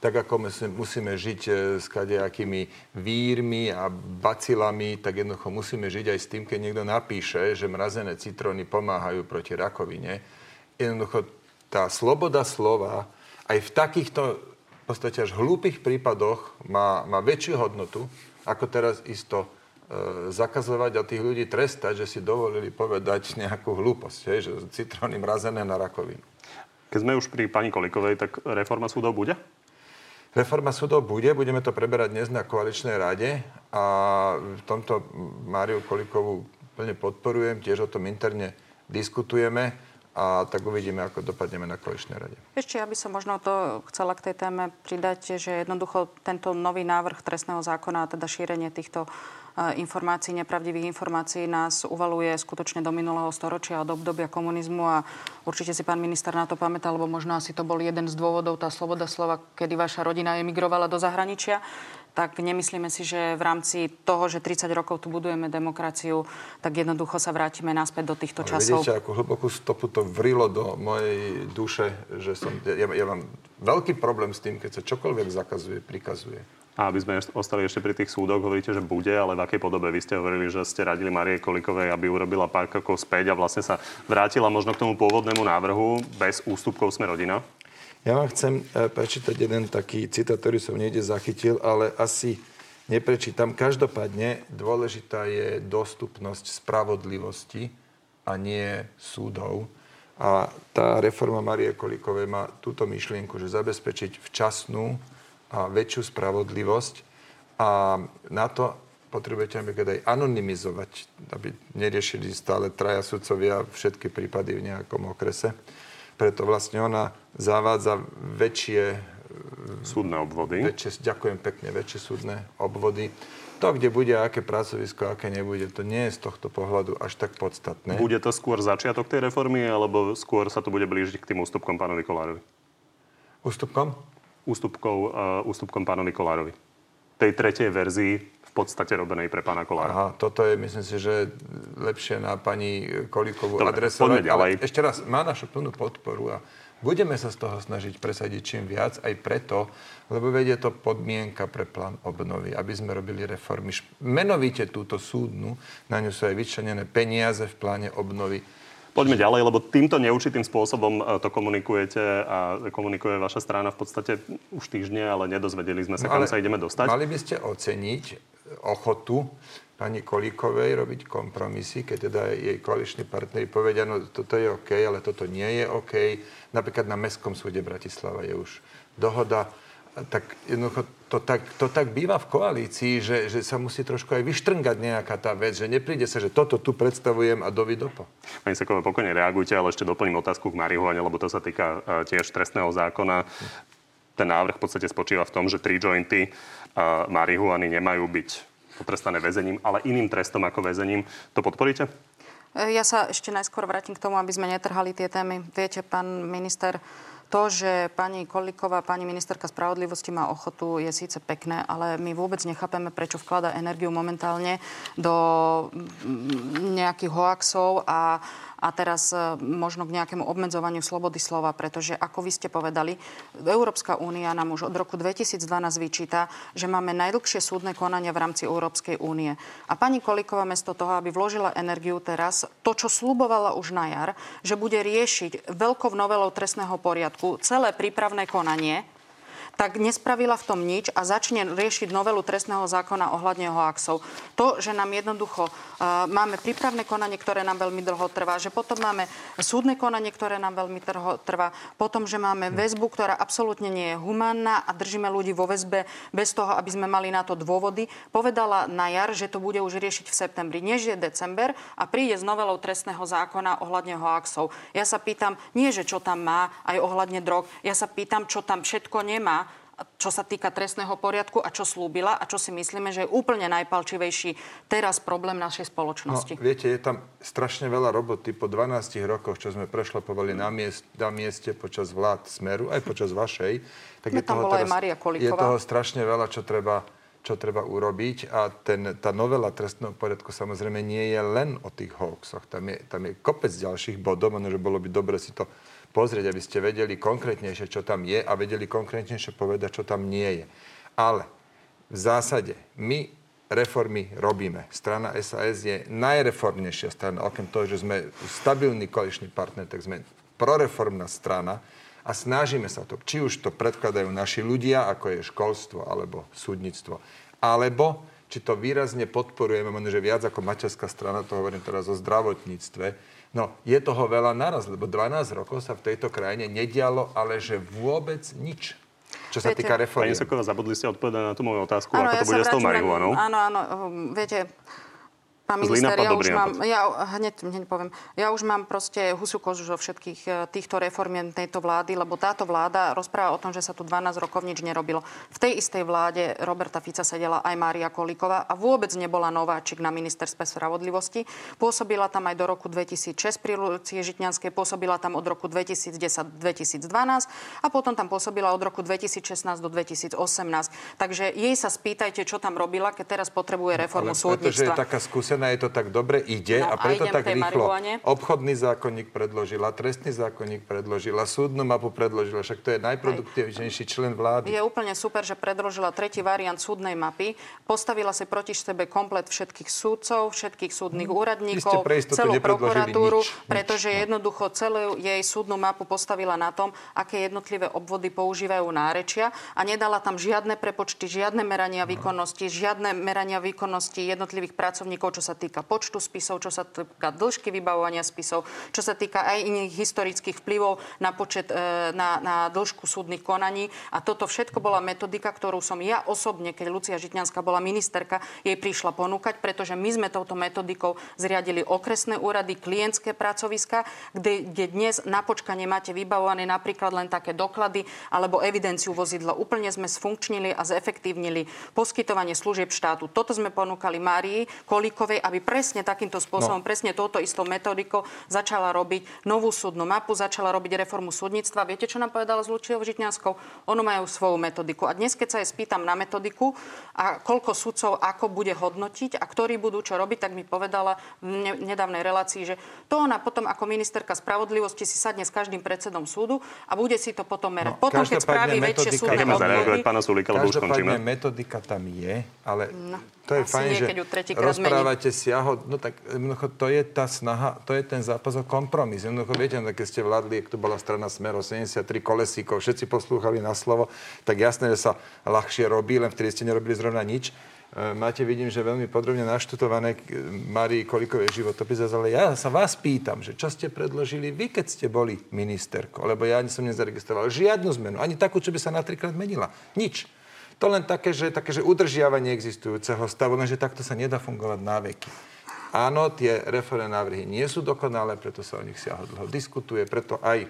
Tak ako musíme, žiť e, s kadejakými vírmi a bacilami, tak jednoducho musíme žiť aj s tým, keď niekto napíše, že mrazené citróny pomáhajú proti rakovine. Jednoducho tá sloboda slova aj v takýchto v podstate až v hlúpych prípadoch má, má väčšiu hodnotu, ako teraz isto zakazovať a tých ľudí trestať, že si dovolili povedať nejakú hlúposť, hej, že citróny mrazené na rakovinu. Keď sme už pri pani Kolikovej, tak reforma súdov bude? Reforma súdov bude, budeme to preberať dnes na koaličnej rade a v tomto Máriu Kolikovú plne podporujem, tiež o tom interne diskutujeme a tak uvidíme, ako dopadneme na koaličnej rade. Ešte ja by som možno to chcela k tej téme pridať, že jednoducho tento nový návrh trestného zákona, teda šírenie týchto e, informácií, nepravdivých informácií nás uvaluje skutočne do minulého storočia, od obdobia komunizmu. A určite si pán minister na to pamätá, lebo možno asi to bol jeden z dôvodov, tá sloboda slova, kedy vaša rodina emigrovala do zahraničia tak nemyslíme si, že v rámci toho, že 30 rokov tu budujeme demokraciu, tak jednoducho sa vrátime naspäť do týchto Ale časov. Vidíte, ako hlbokú stopu to vrilo do mojej duše, že som, ja, ja mám veľký problém s tým, keď sa čokoľvek zakazuje, prikazuje. A aby sme ostali ešte pri tých súdoch, hovoríte, že bude, ale v akej podobe? Vy ste hovorili, že ste radili Marie Kolikovej, aby urobila pár krokov späť a vlastne sa vrátila možno k tomu pôvodnému návrhu bez ústupkov sme rodina. Ja vám chcem e, prečítať jeden taký citát, ktorý som niekde zachytil, ale asi neprečítam. Každopádne dôležitá je dostupnosť spravodlivosti a nie súdov. A tá reforma Marie Kolikovej má túto myšlienku, že zabezpečiť včasnú a väčšiu spravodlivosť a na to potrebujete napríklad aj anonymizovať, aby neriešili stále traja sudcovia všetky prípady v nejakom okrese preto vlastne ona zavádza väčšie súdne obvody. Väčšie, ďakujem pekne, väčšie súdne obvody. To, kde bude, aké pracovisko, aké nebude, to nie je z tohto pohľadu až tak podstatné. Bude to skôr začiatok tej reformy, alebo skôr sa to bude blížiť k tým ústupkom pánovi Kolárovi? Ústupkom? Ústupkom, uh, ústupkom pánovi Kolárovi. Tej tretej verzii podstate robenej pre pána Kolára. Aha, toto je, myslím si, že lepšie na pani Kolíkovú Dobre, adresovať. ďalej. Ale ešte raz, má našu plnú podporu a budeme sa z toho snažiť presadiť čím viac, aj preto, lebo vedie to podmienka pre plán obnovy, aby sme robili reformy. Menovite túto súdnu, na ňu sú aj vyčlenené peniaze v pláne obnovy Poďme ďalej, lebo týmto neurčitým spôsobom e, to komunikujete a komunikuje vaša strana v podstate už týždne, ale nedozvedeli sme sa, no, kam sa ideme dostať. Mali by ste oceniť ochotu pani Kolíkovej robiť kompromisy, keď teda jej koaliční partneri povedia, no toto je OK, ale toto nie je OK. Napríklad na Mestskom súde Bratislava je už dohoda tak jednoducho to tak, to tak býva v koalícii, že, že sa musí trošku aj vyštrngať nejaká tá vec, že nepríde sa, že toto tu predstavujem a dovidopo. Pani Sekové, pokojne reagujte, ale ešte doplním otázku k marihuane, lebo to sa týka uh, tiež trestného zákona. Ten návrh v podstate spočíva v tom, že tri jointy uh, marihuany nemajú byť potrestané väzením, ale iným trestom ako väzením. To podporíte? Ja sa ešte najskôr vrátim k tomu, aby sme netrhali tie témy. Viete, pán minister, to, že pani Koliková, pani ministerka spravodlivosti má ochotu, je síce pekné, ale my vôbec nechápeme, prečo vklada energiu momentálne do nejakých hoaxov a a teraz e, možno k nejakému obmedzovaniu slobody slova, pretože ako vy ste povedali, Európska únia nám už od roku 2012 vyčíta, že máme najdlhšie súdne konania v rámci Európskej únie. A pani Koliková mesto toho, aby vložila energiu teraz, to, čo slúbovala už na jar, že bude riešiť veľkou novelou trestného poriadku celé prípravné konanie, tak nespravila v tom nič a začne riešiť novelu trestného zákona ohľadne hoaxov. To, že nám jednoducho uh, máme prípravné konanie, ktoré nám veľmi dlho trvá, že potom máme súdne konanie, ktoré nám veľmi dlho trvá, potom, že máme väzbu, ktorá absolútne nie je humánna a držíme ľudí vo väzbe bez toho, aby sme mali na to dôvody. Povedala na jar, že to bude už riešiť v septembri, než je december a príde s novelou trestného zákona ohľadne hoaxov. Ja sa pýtam, nie že čo tam má aj ohľadne drog, ja sa pýtam, čo tam všetko nemá čo sa týka trestného poriadku a čo slúbila a čo si myslíme, že je úplne najpalčivejší teraz problém našej spoločnosti. No, viete, je tam strašne veľa roboty po 12 rokoch, čo sme prešlapovali na, miest, na mieste počas vlád Smeru, aj počas vašej. Tak je tam toho, teraz, Maria je toho strašne veľa, čo treba čo treba urobiť a ten, tá novela trestného poriadku samozrejme nie je len o tých hoaxoch. Tam je, tam je kopec ďalších bodov, že bolo by dobre si to pozrieť, aby ste vedeli konkrétnejšie, čo tam je a vedeli konkrétnejšie povedať, čo tam nie je. Ale v zásade my reformy robíme. Strana SAS je najreformnejšia strana. Okrem toho, že sme stabilný koaličný partner, tak sme proreformná strana a snažíme sa to. Či už to predkladajú naši ľudia, ako je školstvo alebo súdnictvo, alebo či to výrazne podporujeme, že viac ako materská strana, to hovorím teraz o zdravotníctve, no je toho veľa naraz, lebo 12 rokov sa v tejto krajine nedialo, ale že vôbec nič. Čo sa viete, týka reformy. Pani Soková, zabudli ste odpovedať na tú moju otázku, ano, ako to ja bude s tou marihuanou. Áno, áno, viete, Pán minister, ja už mám, ja hneď, hneď poviem, ja už mám proste husiu kožu zo všetkých e, týchto reformiem tejto vlády, lebo táto vláda rozpráva o tom, že sa tu 12 rokov nič nerobilo. V tej istej vláde Roberta Fica sedela aj Mária Kolíková a vôbec nebola nováčik na ministerstve spravodlivosti. Pôsobila tam aj do roku 2006 pri Lucie Žitňanskej, pôsobila tam od roku 2010-2012 a potom tam pôsobila od roku 2016 do 2018. Takže jej sa spýtajte, čo tam robila, keď teraz potrebuje reformu Ale súdnictva. je taká skúsenosť skúsená, je to tak dobre, ide no, a preto a tak rýchlo. Marihuane. Obchodný zákonník predložila, trestný zákonník predložila, súdnu mapu predložila, však to je najproduktívnejší člen vlády. Je úplne super, že predložila tretí variant súdnej mapy, postavila si proti sebe komplet všetkých súdcov, všetkých súdnych hmm. úradníkov, celú prokuratúru, nič, pretože no. jednoducho celú jej súdnu mapu postavila na tom, aké jednotlivé obvody používajú nárečia a nedala tam žiadne prepočty, žiadne merania no. výkonnosti, žiadne merania výkonnosti jednotlivých pracovníkov, čo sa týka počtu spisov, čo sa týka dĺžky vybavovania spisov, čo sa týka aj iných historických vplyvov na počet, e, na, na dĺžku súdnych konaní. A toto všetko bola metodika, ktorú som ja osobne, keď Lucia Žitňanská bola ministerka, jej prišla ponúkať, pretože my sme touto metodikou zriadili okresné úrady, klientské pracoviska, kde, kde dnes na počkanie máte vybavované napríklad len také doklady alebo evidenciu vozidla. Úplne sme sfunkčnili a zefektívnili poskytovanie služieb štátu. Toto sme ponúkali Márii Kolíkovej Čaputovej, aby presne takýmto spôsobom, no. presne touto istou metodikou začala robiť novú súdnu mapu, začala robiť reformu súdnictva. Viete, čo nám povedala s Lučiou Žitňanskou? Ono majú svoju metodiku. A dnes, keď sa jej spýtam na metodiku a koľko sudcov ako bude hodnotiť a ktorí budú čo robiť, tak mi povedala v nedávnej relácii, že to ona potom ako ministerka spravodlivosti si sadne s každým predsedom súdu a bude si to potom merať. No, potom, keď spraví väčšie súdne končíme. metodika tam je, ale no, to je fajn, že rozprávate máte siaho, no tak jednoducho to je tá snaha, to je ten zápas o kompromis. Jednoducho viete, no, keď ste vládli, ak to bola strana Smero, 73 kolesíkov, všetci poslúchali na slovo, tak jasné, že sa ľahšie robí, len vtedy ste nerobili zrovna nič. E, máte, vidím, že veľmi podrobne naštutované Marii Kolikovej životopis, ale ja sa vás pýtam, že čo ste predložili vy, keď ste boli ministerko, lebo ja som nezaregistroval žiadnu zmenu, ani takú, čo by sa na trikrát menila. Nič. To len také, že, také, že udržiavanie existujúceho stavu, lenže takto sa nedá fungovať na veky. Áno, tie reformné návrhy nie sú dokonalé, preto sa o nich siaho dlho diskutuje, preto aj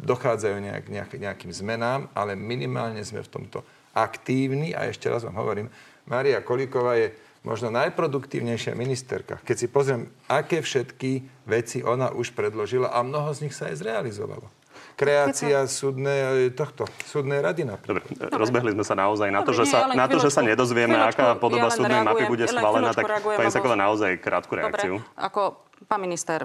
dochádzajú nejak, nejak, nejakým zmenám, ale minimálne sme v tomto aktívni a ešte raz vám hovorím, Maria Kolíková je možno najproduktívnejšia ministerka. Keď si pozriem, aké všetky veci ona už predložila a mnoho z nich sa aj zrealizovalo kreácia súdnej, tohto, súdnej rady napríklad. Dobre, Dobre, rozbehli sme sa naozaj na to, že sa, na to, že sa nedozvieme, aká podoba súdnej mapy bude schválená, tak pani Saková naozaj krátku reakciu. Dobre, ako pán minister,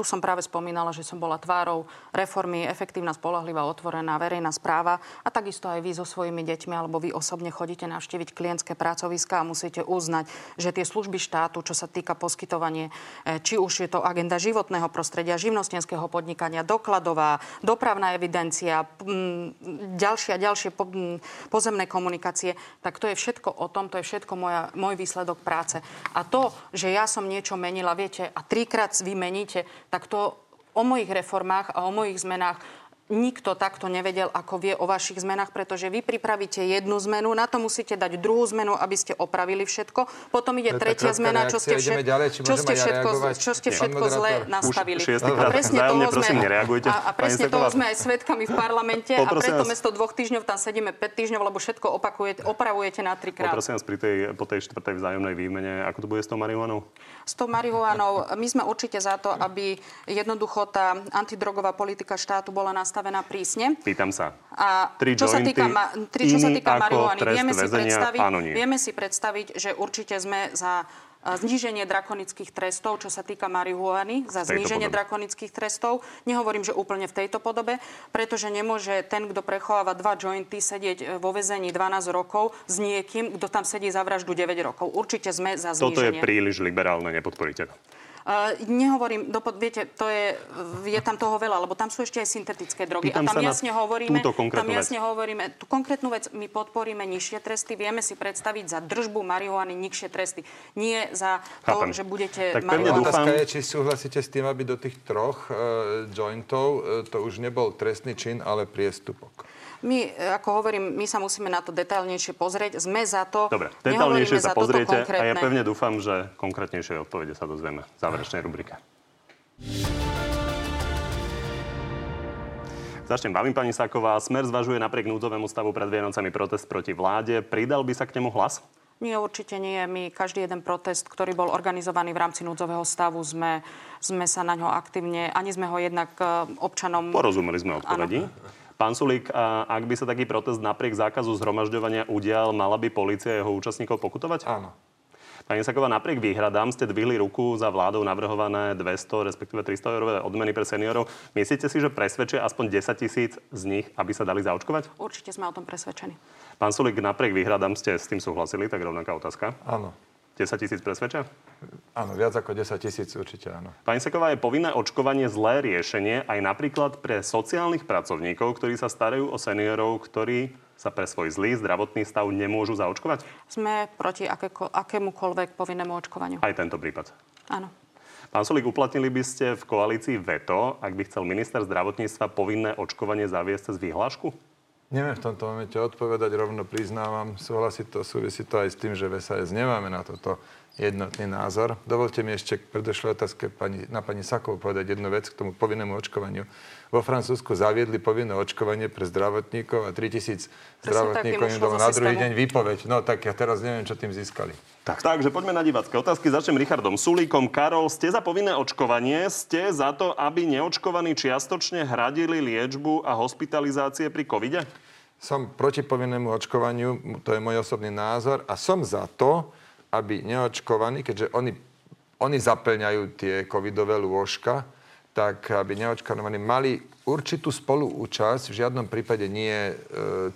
tu som práve spomínala, že som bola tvárou reformy, efektívna, spolahlivá, otvorená verejná správa a takisto aj vy so svojimi deťmi alebo vy osobne chodíte navštíviť klientské pracoviska a musíte uznať, že tie služby štátu, čo sa týka poskytovanie, e, či už je to agenda životného prostredia, živnostenského podnikania, dokladová, dopravná evidencia, ďalšie a ďalšie pozemné komunikácie, tak to je všetko o tom, to je všetko moja, môj výsledok práce. A to, že ja som niečo menila, viete, a trikrát vy meníte, tak to o mojich reformách a o mojich zmenách nikto takto nevedel, ako vie o vašich zmenách, pretože vy pripravíte jednu zmenu, na to musíte dať druhú zmenu, aby ste opravili všetko. Potom ide tretia zmena, čo ste, všet... ďalej, čo ste všetko, čo ste všetko zle nastavili. A presne toho sme, a, a presne toho sme aj svetkami v parlamente a preto mesto dvoch týždňov tam sedíme 5 týždňov, lebo všetko opakujete, opravujete na trikrát. Poprosím vás pri tej, po tej štvrtej vzájomnej výmene, ako to bude s tou marihuanou? S tou marihuanou, my sme určite za to, aby jednoducho tá antidrogová politika štátu bola nastavená prísne. Pýtam sa. A tri čo, sa týka, ma, tri, čo sa týka marihuany, vieme si, predstaviť, vieme si predstaviť, že určite sme za zníženie drakonických trestov, čo sa týka marihuany, za zníženie podobe. drakonických trestov. Nehovorím, že úplne v tejto podobe, pretože nemôže ten, kto prechováva dva jointy, sedieť e, vo vezení 12 rokov s niekým, kto tam sedí za vraždu 9 rokov. Určite sme za zníženie. Toto je príliš liberálne, nepodporíte to. Uh, nehovorím, dopod, viete, to je, je tam toho veľa, lebo tam sú ešte aj syntetické drogy. Pýtam a tam sa jasne hovoríme, tam jasne vec. hovoríme, tú konkrétnu vec my podporíme nižšie tresty, vieme si predstaviť za držbu marihuany nižšie tresty. Nie za to, Chápem. že budete Tak pevne marihuanu... Otázka je, či súhlasíte s tým, aby do tých troch uh, jointov uh, to už nebol trestný čin, ale priestupok. My, e, ako hovorím, my sa musíme na to detailnejšie pozrieť. Sme za to. Dobre, za sa pozriete a ja pevne dúfam, že konkrétnejšie odpovede sa dozvieme v záverečnej rubrike. Začnem vami, pani Saková. Smer zvažuje napriek núdzovému stavu pred Vienocami protest proti vláde. Pridal by sa k nemu hlas? Nie, určite nie. My každý jeden protest, ktorý bol organizovaný v rámci núdzového stavu, sme, sme sa na ňo aktívne, ani sme ho jednak e, občanom... Porozumeli sme odpovedi. Pán Sulík, ak by sa taký protest napriek zákazu zhromažďovania udial, mala by policia jeho účastníkov pokutovať? Áno. Pani Saková, napriek výhradám ste dvihli ruku za vládou navrhované 200, respektíve 300 eurové odmeny pre seniorov. Myslíte si, že presvedčia aspoň 10 tisíc z nich, aby sa dali zaočkovať? Určite sme o tom presvedčení. Pán Sulík, napriek výhradám ste s tým súhlasili, tak rovnaká otázka. Áno. 10 tisíc presvedčia? Áno, viac ako 10 tisíc určite áno. Pani Seková, je povinné očkovanie zlé riešenie aj napríklad pre sociálnych pracovníkov, ktorí sa starajú o seniorov, ktorí sa pre svoj zlý zdravotný stav nemôžu zaočkovať? Sme proti akéko, akémukoľvek povinnému očkovaniu. Aj tento prípad. Áno. Pán Solík, uplatnili by ste v koalícii veto, ak by chcel minister zdravotníctva povinné očkovanie zaviesť cez vyhlášku? Neviem v tomto momente odpovedať, rovno priznávam. Súhlasí to, súvisí to aj s tým, že v SAS nemáme na toto jednotný názor. Dovolte mi ešte k predošlej otázke pani, na pani Sakovú povedať jednu vec k tomu povinnému očkovaniu. Vo Francúzsku zaviedli povinné očkovanie pre zdravotníkov a 3000 zdravotníkov im dalo na druhý deň výpoveď. No tak ja teraz neviem, čo tým získali. Tak, takže poďme na divácké otázky. Začnem Richardom Sulíkom. Karol, ste za povinné očkovanie? Ste za to, aby neočkovaní čiastočne hradili liečbu a hospitalizácie pri covide? Som proti povinnému očkovaniu, to je môj osobný názor a som za to, aby neočkovaní, keďže oni, oni zaplňajú tie covidové lôžka, tak aby neočkovaní mali určitú spoluúčasť, v žiadnom prípade nie e,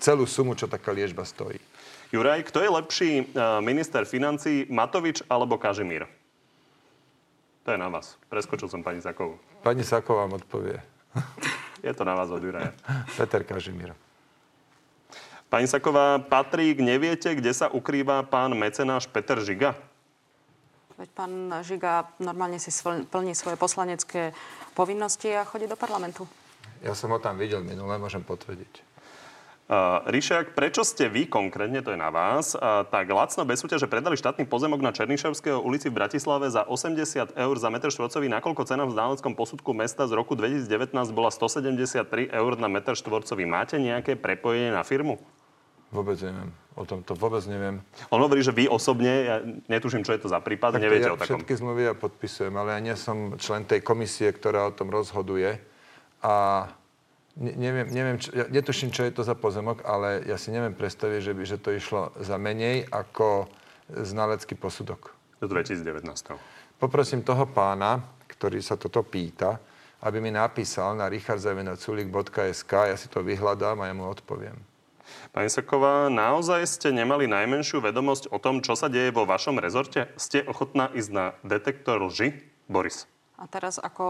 celú sumu, čo taká liečba stojí. Juraj, kto je lepší e, minister financí, Matovič alebo Kažimír? To je na vás. Preskočil som pani Sakovú. Pani Saková vám odpovie. Je to na vás od Juraja. Peter Kažimír. Pani Saková, Patrík, neviete, kde sa ukrýva pán mecenáš Peter Žiga? Veď pán Žiga normálne si plní svoje poslanecké povinnosti a chodí do parlamentu. Ja som ho tam videl minule, môžem potvrdiť. Uh, prečo ste vy konkrétne, to je na vás, uh, tak lacno bez súťaže predali štátny pozemok na Černiševského ulici v Bratislave za 80 eur za meter štvorcový, nakoľko cena v ználeckom posudku mesta z roku 2019 bola 173 eur na meter štvorcový. Máte nejaké prepojenie na firmu? Vôbec neviem. O tom to vôbec neviem. On hovorí, že vy osobne, ja netuším, čo je to za prípad, Tak neviete ja o takom. Všetky zmluvy ja podpisujem, ale ja nie som člen tej komisie, ktorá o tom rozhoduje. A ne, neviem, neviem čo, ja netuším, čo je to za pozemok, ale ja si neviem predstaviť, že, by, že to išlo za menej ako znalecký posudok. Do 2019. Poprosím toho pána, ktorý sa toto pýta, aby mi napísal na richardzavinacúlik.sk, ja si to vyhľadám a ja mu odpoviem. Pani Saková, naozaj ste nemali najmenšiu vedomosť o tom, čo sa deje vo vašom rezorte? Ste ochotná ísť na detektor lži? Boris. A teraz ako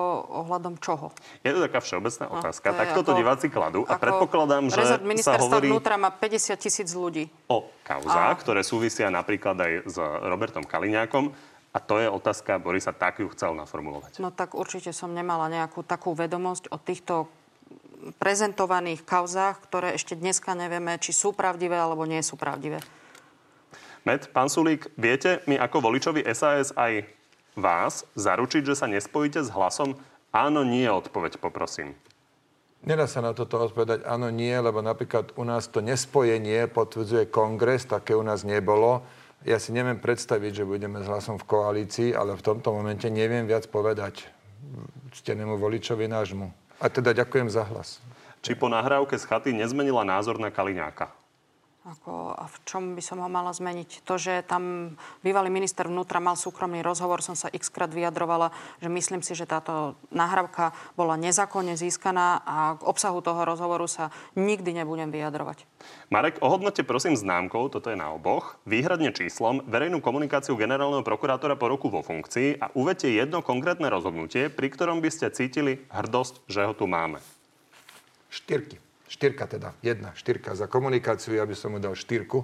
ohľadom čoho? Je to taká všeobecná No, otázka. to je tak toto ako- diváci kladú a predpokladám, že Rezort sa ministerstva hovorí vnútra má 50 tisíc ľudí. o kauzách, A- ktoré súvisia napríklad aj s Robertom Kaliňákom. A to je otázka, Borisa tak ju chcel naformulovať. No tak určite som nemala nejakú takú vedomosť o týchto prezentovaných kauzách, ktoré ešte dneska nevieme, či sú pravdivé alebo nie sú pravdivé. Met, pán Sulík, viete my ako voličovi SAS aj vás zaručiť, že sa nespojíte s hlasom áno, nie odpoveď, poprosím. Nedá sa na toto odpovedať áno, nie, lebo napríklad u nás to nespojenie potvrdzuje kongres, také u nás nebolo. Ja si neviem predstaviť, že budeme s hlasom v koalícii, ale v tomto momente neviem viac povedať ctenému voličovi nášmu. A teda ďakujem za hlas. Či po nahrávke z chaty nezmenila názor na Kaliňáka? Ako, a v čom by som ho mala zmeniť? To, že tam bývalý minister vnútra mal súkromný rozhovor, som sa x krát vyjadrovala, že myslím si, že táto nahrávka bola nezákonne získaná a k obsahu toho rozhovoru sa nikdy nebudem vyjadrovať. Marek, ohodnote prosím známkou, toto je na oboch, výhradne číslom, verejnú komunikáciu generálneho prokurátora po roku vo funkcii a uvedte jedno konkrétne rozhodnutie, pri ktorom by ste cítili hrdosť, že ho tu máme. Štyrky. Štyrka teda, jedna štyrka za komunikáciu, ja by som mu dal štyrku.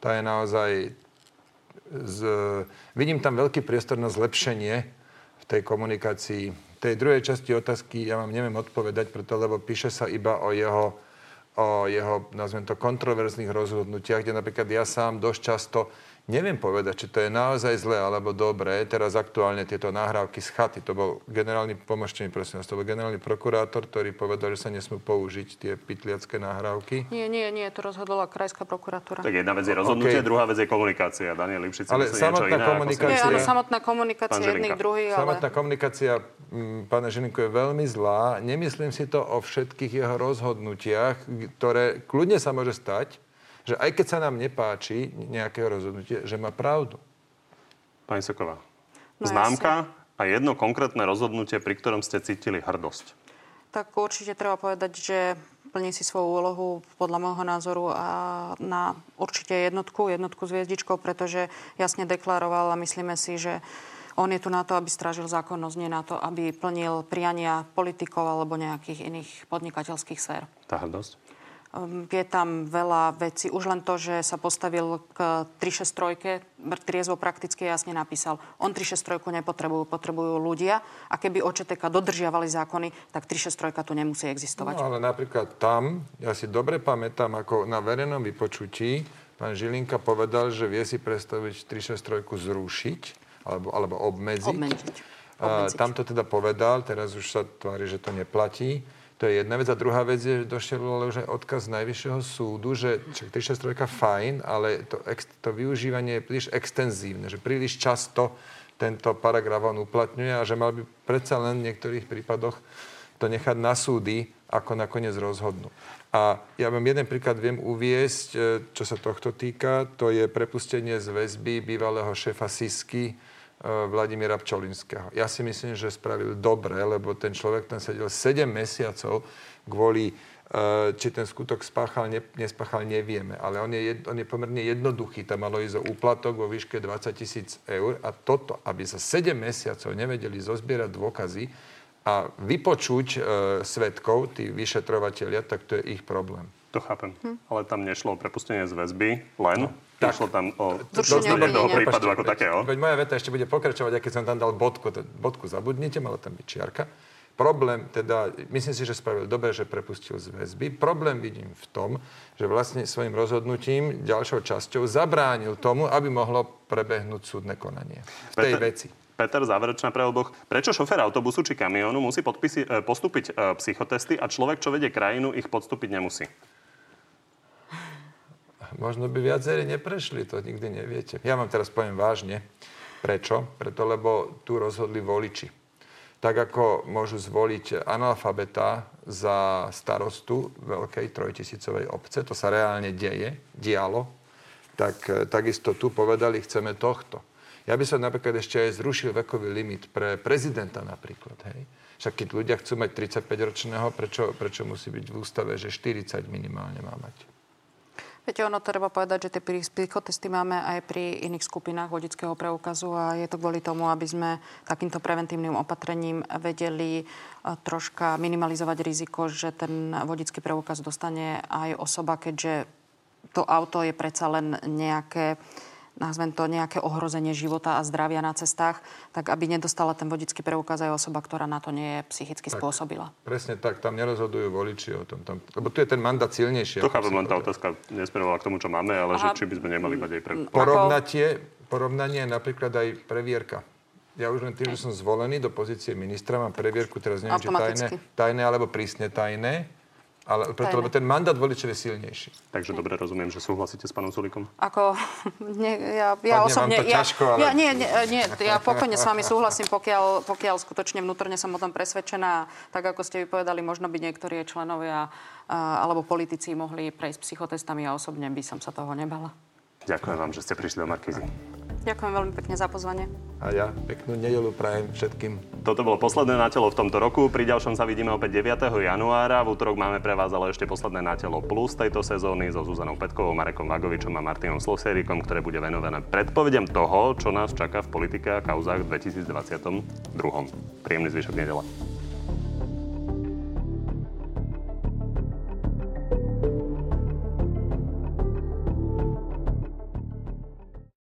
Tá je naozaj... Z... Vidím tam veľký priestor na zlepšenie v tej komunikácii. Tej druhej časti otázky ja vám neviem odpovedať, preto lebo píše sa iba o jeho, o jeho nazvem to, kontroverzných rozhodnutiach, kde napríklad ja sám dosť často Neviem povedať, či to je naozaj zlé alebo dobré. Teraz aktuálne tieto nahrávky z chaty, to bol generálny, pomožte mi prosím to bol generálny prokurátor, ktorý povedal, že sa nesmú použiť tie pytliacké nahrávky. Nie, nie, nie, to rozhodla krajská prokuratúra. Tak jedna vec je rozhodnutie, okay. druhá vec je komunikácia. Daniel Lipšic Ale samotná iné, komunikácia... Nie, ale samotná komunikácia jedných, druhých, ale... Samotná komunikácia pána Žilinku je veľmi zlá. Nemyslím si to o všetkých jeho rozhodnutiach, ktoré kľudne sa môže stať, že aj keď sa nám nepáči nejakého rozhodnutie, že má pravdu. Pani Soková, no známka jasne. a jedno konkrétne rozhodnutie, pri ktorom ste cítili hrdosť. Tak určite treba povedať, že plní si svoju úlohu podľa môjho názoru a na určite jednotku, jednotku s hviezdičkou, pretože jasne deklaroval a myslíme si, že on je tu na to, aby strážil zákonnosť, nie na to, aby plnil priania politikov alebo nejakých iných podnikateľských sfér. Tá hrdosť? Ehm, je tam veľa vecí. Už len to, že sa postavil k 363, triezvo prakticky jasne napísal. On 363 nepotrebujú, potrebujú ľudia. A keby OČTK dodržiavali zákony, tak 363 tu nemusí existovať. No ale napríklad tam, ja si dobre pamätám, ako na verejnom vypočutí pán Žilinka povedal, že vie si predstaviť 363 zrušiť alebo, alebo obmedziť. Obmedziť. obmedziť. tam to teda povedal, teraz už sa tvári, že to neplatí. To je jedna vec. A druhá vec je, že došiel už aj odkaz Najvyššieho súdu, že 363 fajn, ale to, to využívanie je príliš extenzívne, že príliš často tento paragraf on uplatňuje a že mal by predsa len v niektorých prípadoch to nechať na súdy, ako nakoniec rozhodnú. A ja vám jeden príklad viem uviesť, e, čo sa tohto týka. To je prepustenie z väzby bývalého šéfa SISky, Vladimíra Pčolinského. Ja si myslím, že spravil dobre, lebo ten človek tam sedel 7 mesiacov kvôli e, či ten skutok spáchal, ne, nespáchal, nevieme. Ale on je, jed, on je pomerne jednoduchý. Tam malo ísť o úplatok vo výške 20 tisíc eur. A toto, aby sa 7 mesiacov nevedeli zozbierať dôkazy a vypočuť e, svetkov, tí vyšetrovateľia, tak to je ich problém. To chápem. Hm. Ale tam nešlo o prepustenie z väzby len. No. Tak. Išlo tam o toho prípadu ako takého. Veď moja veta ešte bude pokračovať, keď som tam dal bodku. Bodku zabudnite, mala tam byť čiarka. Problém, teda, myslím si, že spravil dobre, že prepustil z väzby. Problém vidím v tom, že vlastne svojim rozhodnutím, ďalšou časťou, zabránil tomu, aby mohlo prebehnúť súdne konanie v tej Peter, veci. Peter, záverečná pre oboch. Prečo šofér autobusu či kamionu musí podpisi, e, postúpiť e, psychotesty a človek, čo vedie krajinu, ich podstúpiť nemusí? Možno by viacerí neprešli, to nikdy neviete. Ja vám teraz poviem vážne. Prečo? Preto, lebo tu rozhodli voliči. Tak ako môžu zvoliť analfabeta za starostu veľkej trojtisícovej obce, to sa reálne deje, dialo, tak takisto tu povedali, chceme tohto. Ja by som napríklad ešte aj zrušil vekový limit pre prezidenta napríklad. Hej. Však keď ľudia chcú mať 35-ročného, prečo, prečo musí byť v ústave, že 40 minimálne má mať? Viete, ono treba povedať, že tie psychotesty máme aj pri iných skupinách vodického preukazu a je to kvôli tomu, aby sme takýmto preventívnym opatrením vedeli e, troška minimalizovať riziko, že ten vodický preukaz dostane aj osoba, keďže to auto je predsa len nejaké nazvem to nejaké ohrozenie života a zdravia na cestách, tak aby nedostala ten vodický preukaz aj osoba, ktorá na to nie je psychicky tak, spôsobila. Presne tak, tam nerozhodujú voliči o tom. Tam, lebo tu je ten mandát silnejší. To chápem, len tá otázka nesmerovala k tomu, čo máme, ale že či by sme nemali mať aj pre... Porovnatie, porovnanie je napríklad aj previerka. Ja už len tým, že som zvolený do pozície ministra, mám previerku, teraz neviem, či tajné, tajné alebo prísne tajné Ale preto, lebo ten mandát voličov je silnejší. Takže dobre rozumiem, že súhlasíte s pánom Sulikom? Ako, nie, ja, ja Padne osobne... to ja, ťažko, ale- ja, nie, nie, nie, ja pokojne s vami súhlasím, pokiaľ, pokiaľ skutočne vnútorne som o tom presvedčená. Tak ako ste vypovedali, možno by niektorí členovia a, alebo politici mohli prejsť psychotestami a osobne by som sa toho nebala. Ďakujem vám, že ste prišli do Markízy. Ďakujem veľmi pekne za pozvanie. A ja peknú nedelu prajem všetkým. Toto bolo posledné na telo v tomto roku. Pri ďalšom sa vidíme opäť 9. januára. V útorok máme pre vás ale ešte posledné na telo plus tejto sezóny so Zuzanou Petkovou, Marekom Vagovičom a Martinom Sloserikom, ktoré bude venované predpovediam toho, čo nás čaká v politike a kauzách v 2022. Príjemný zvyšok nedela.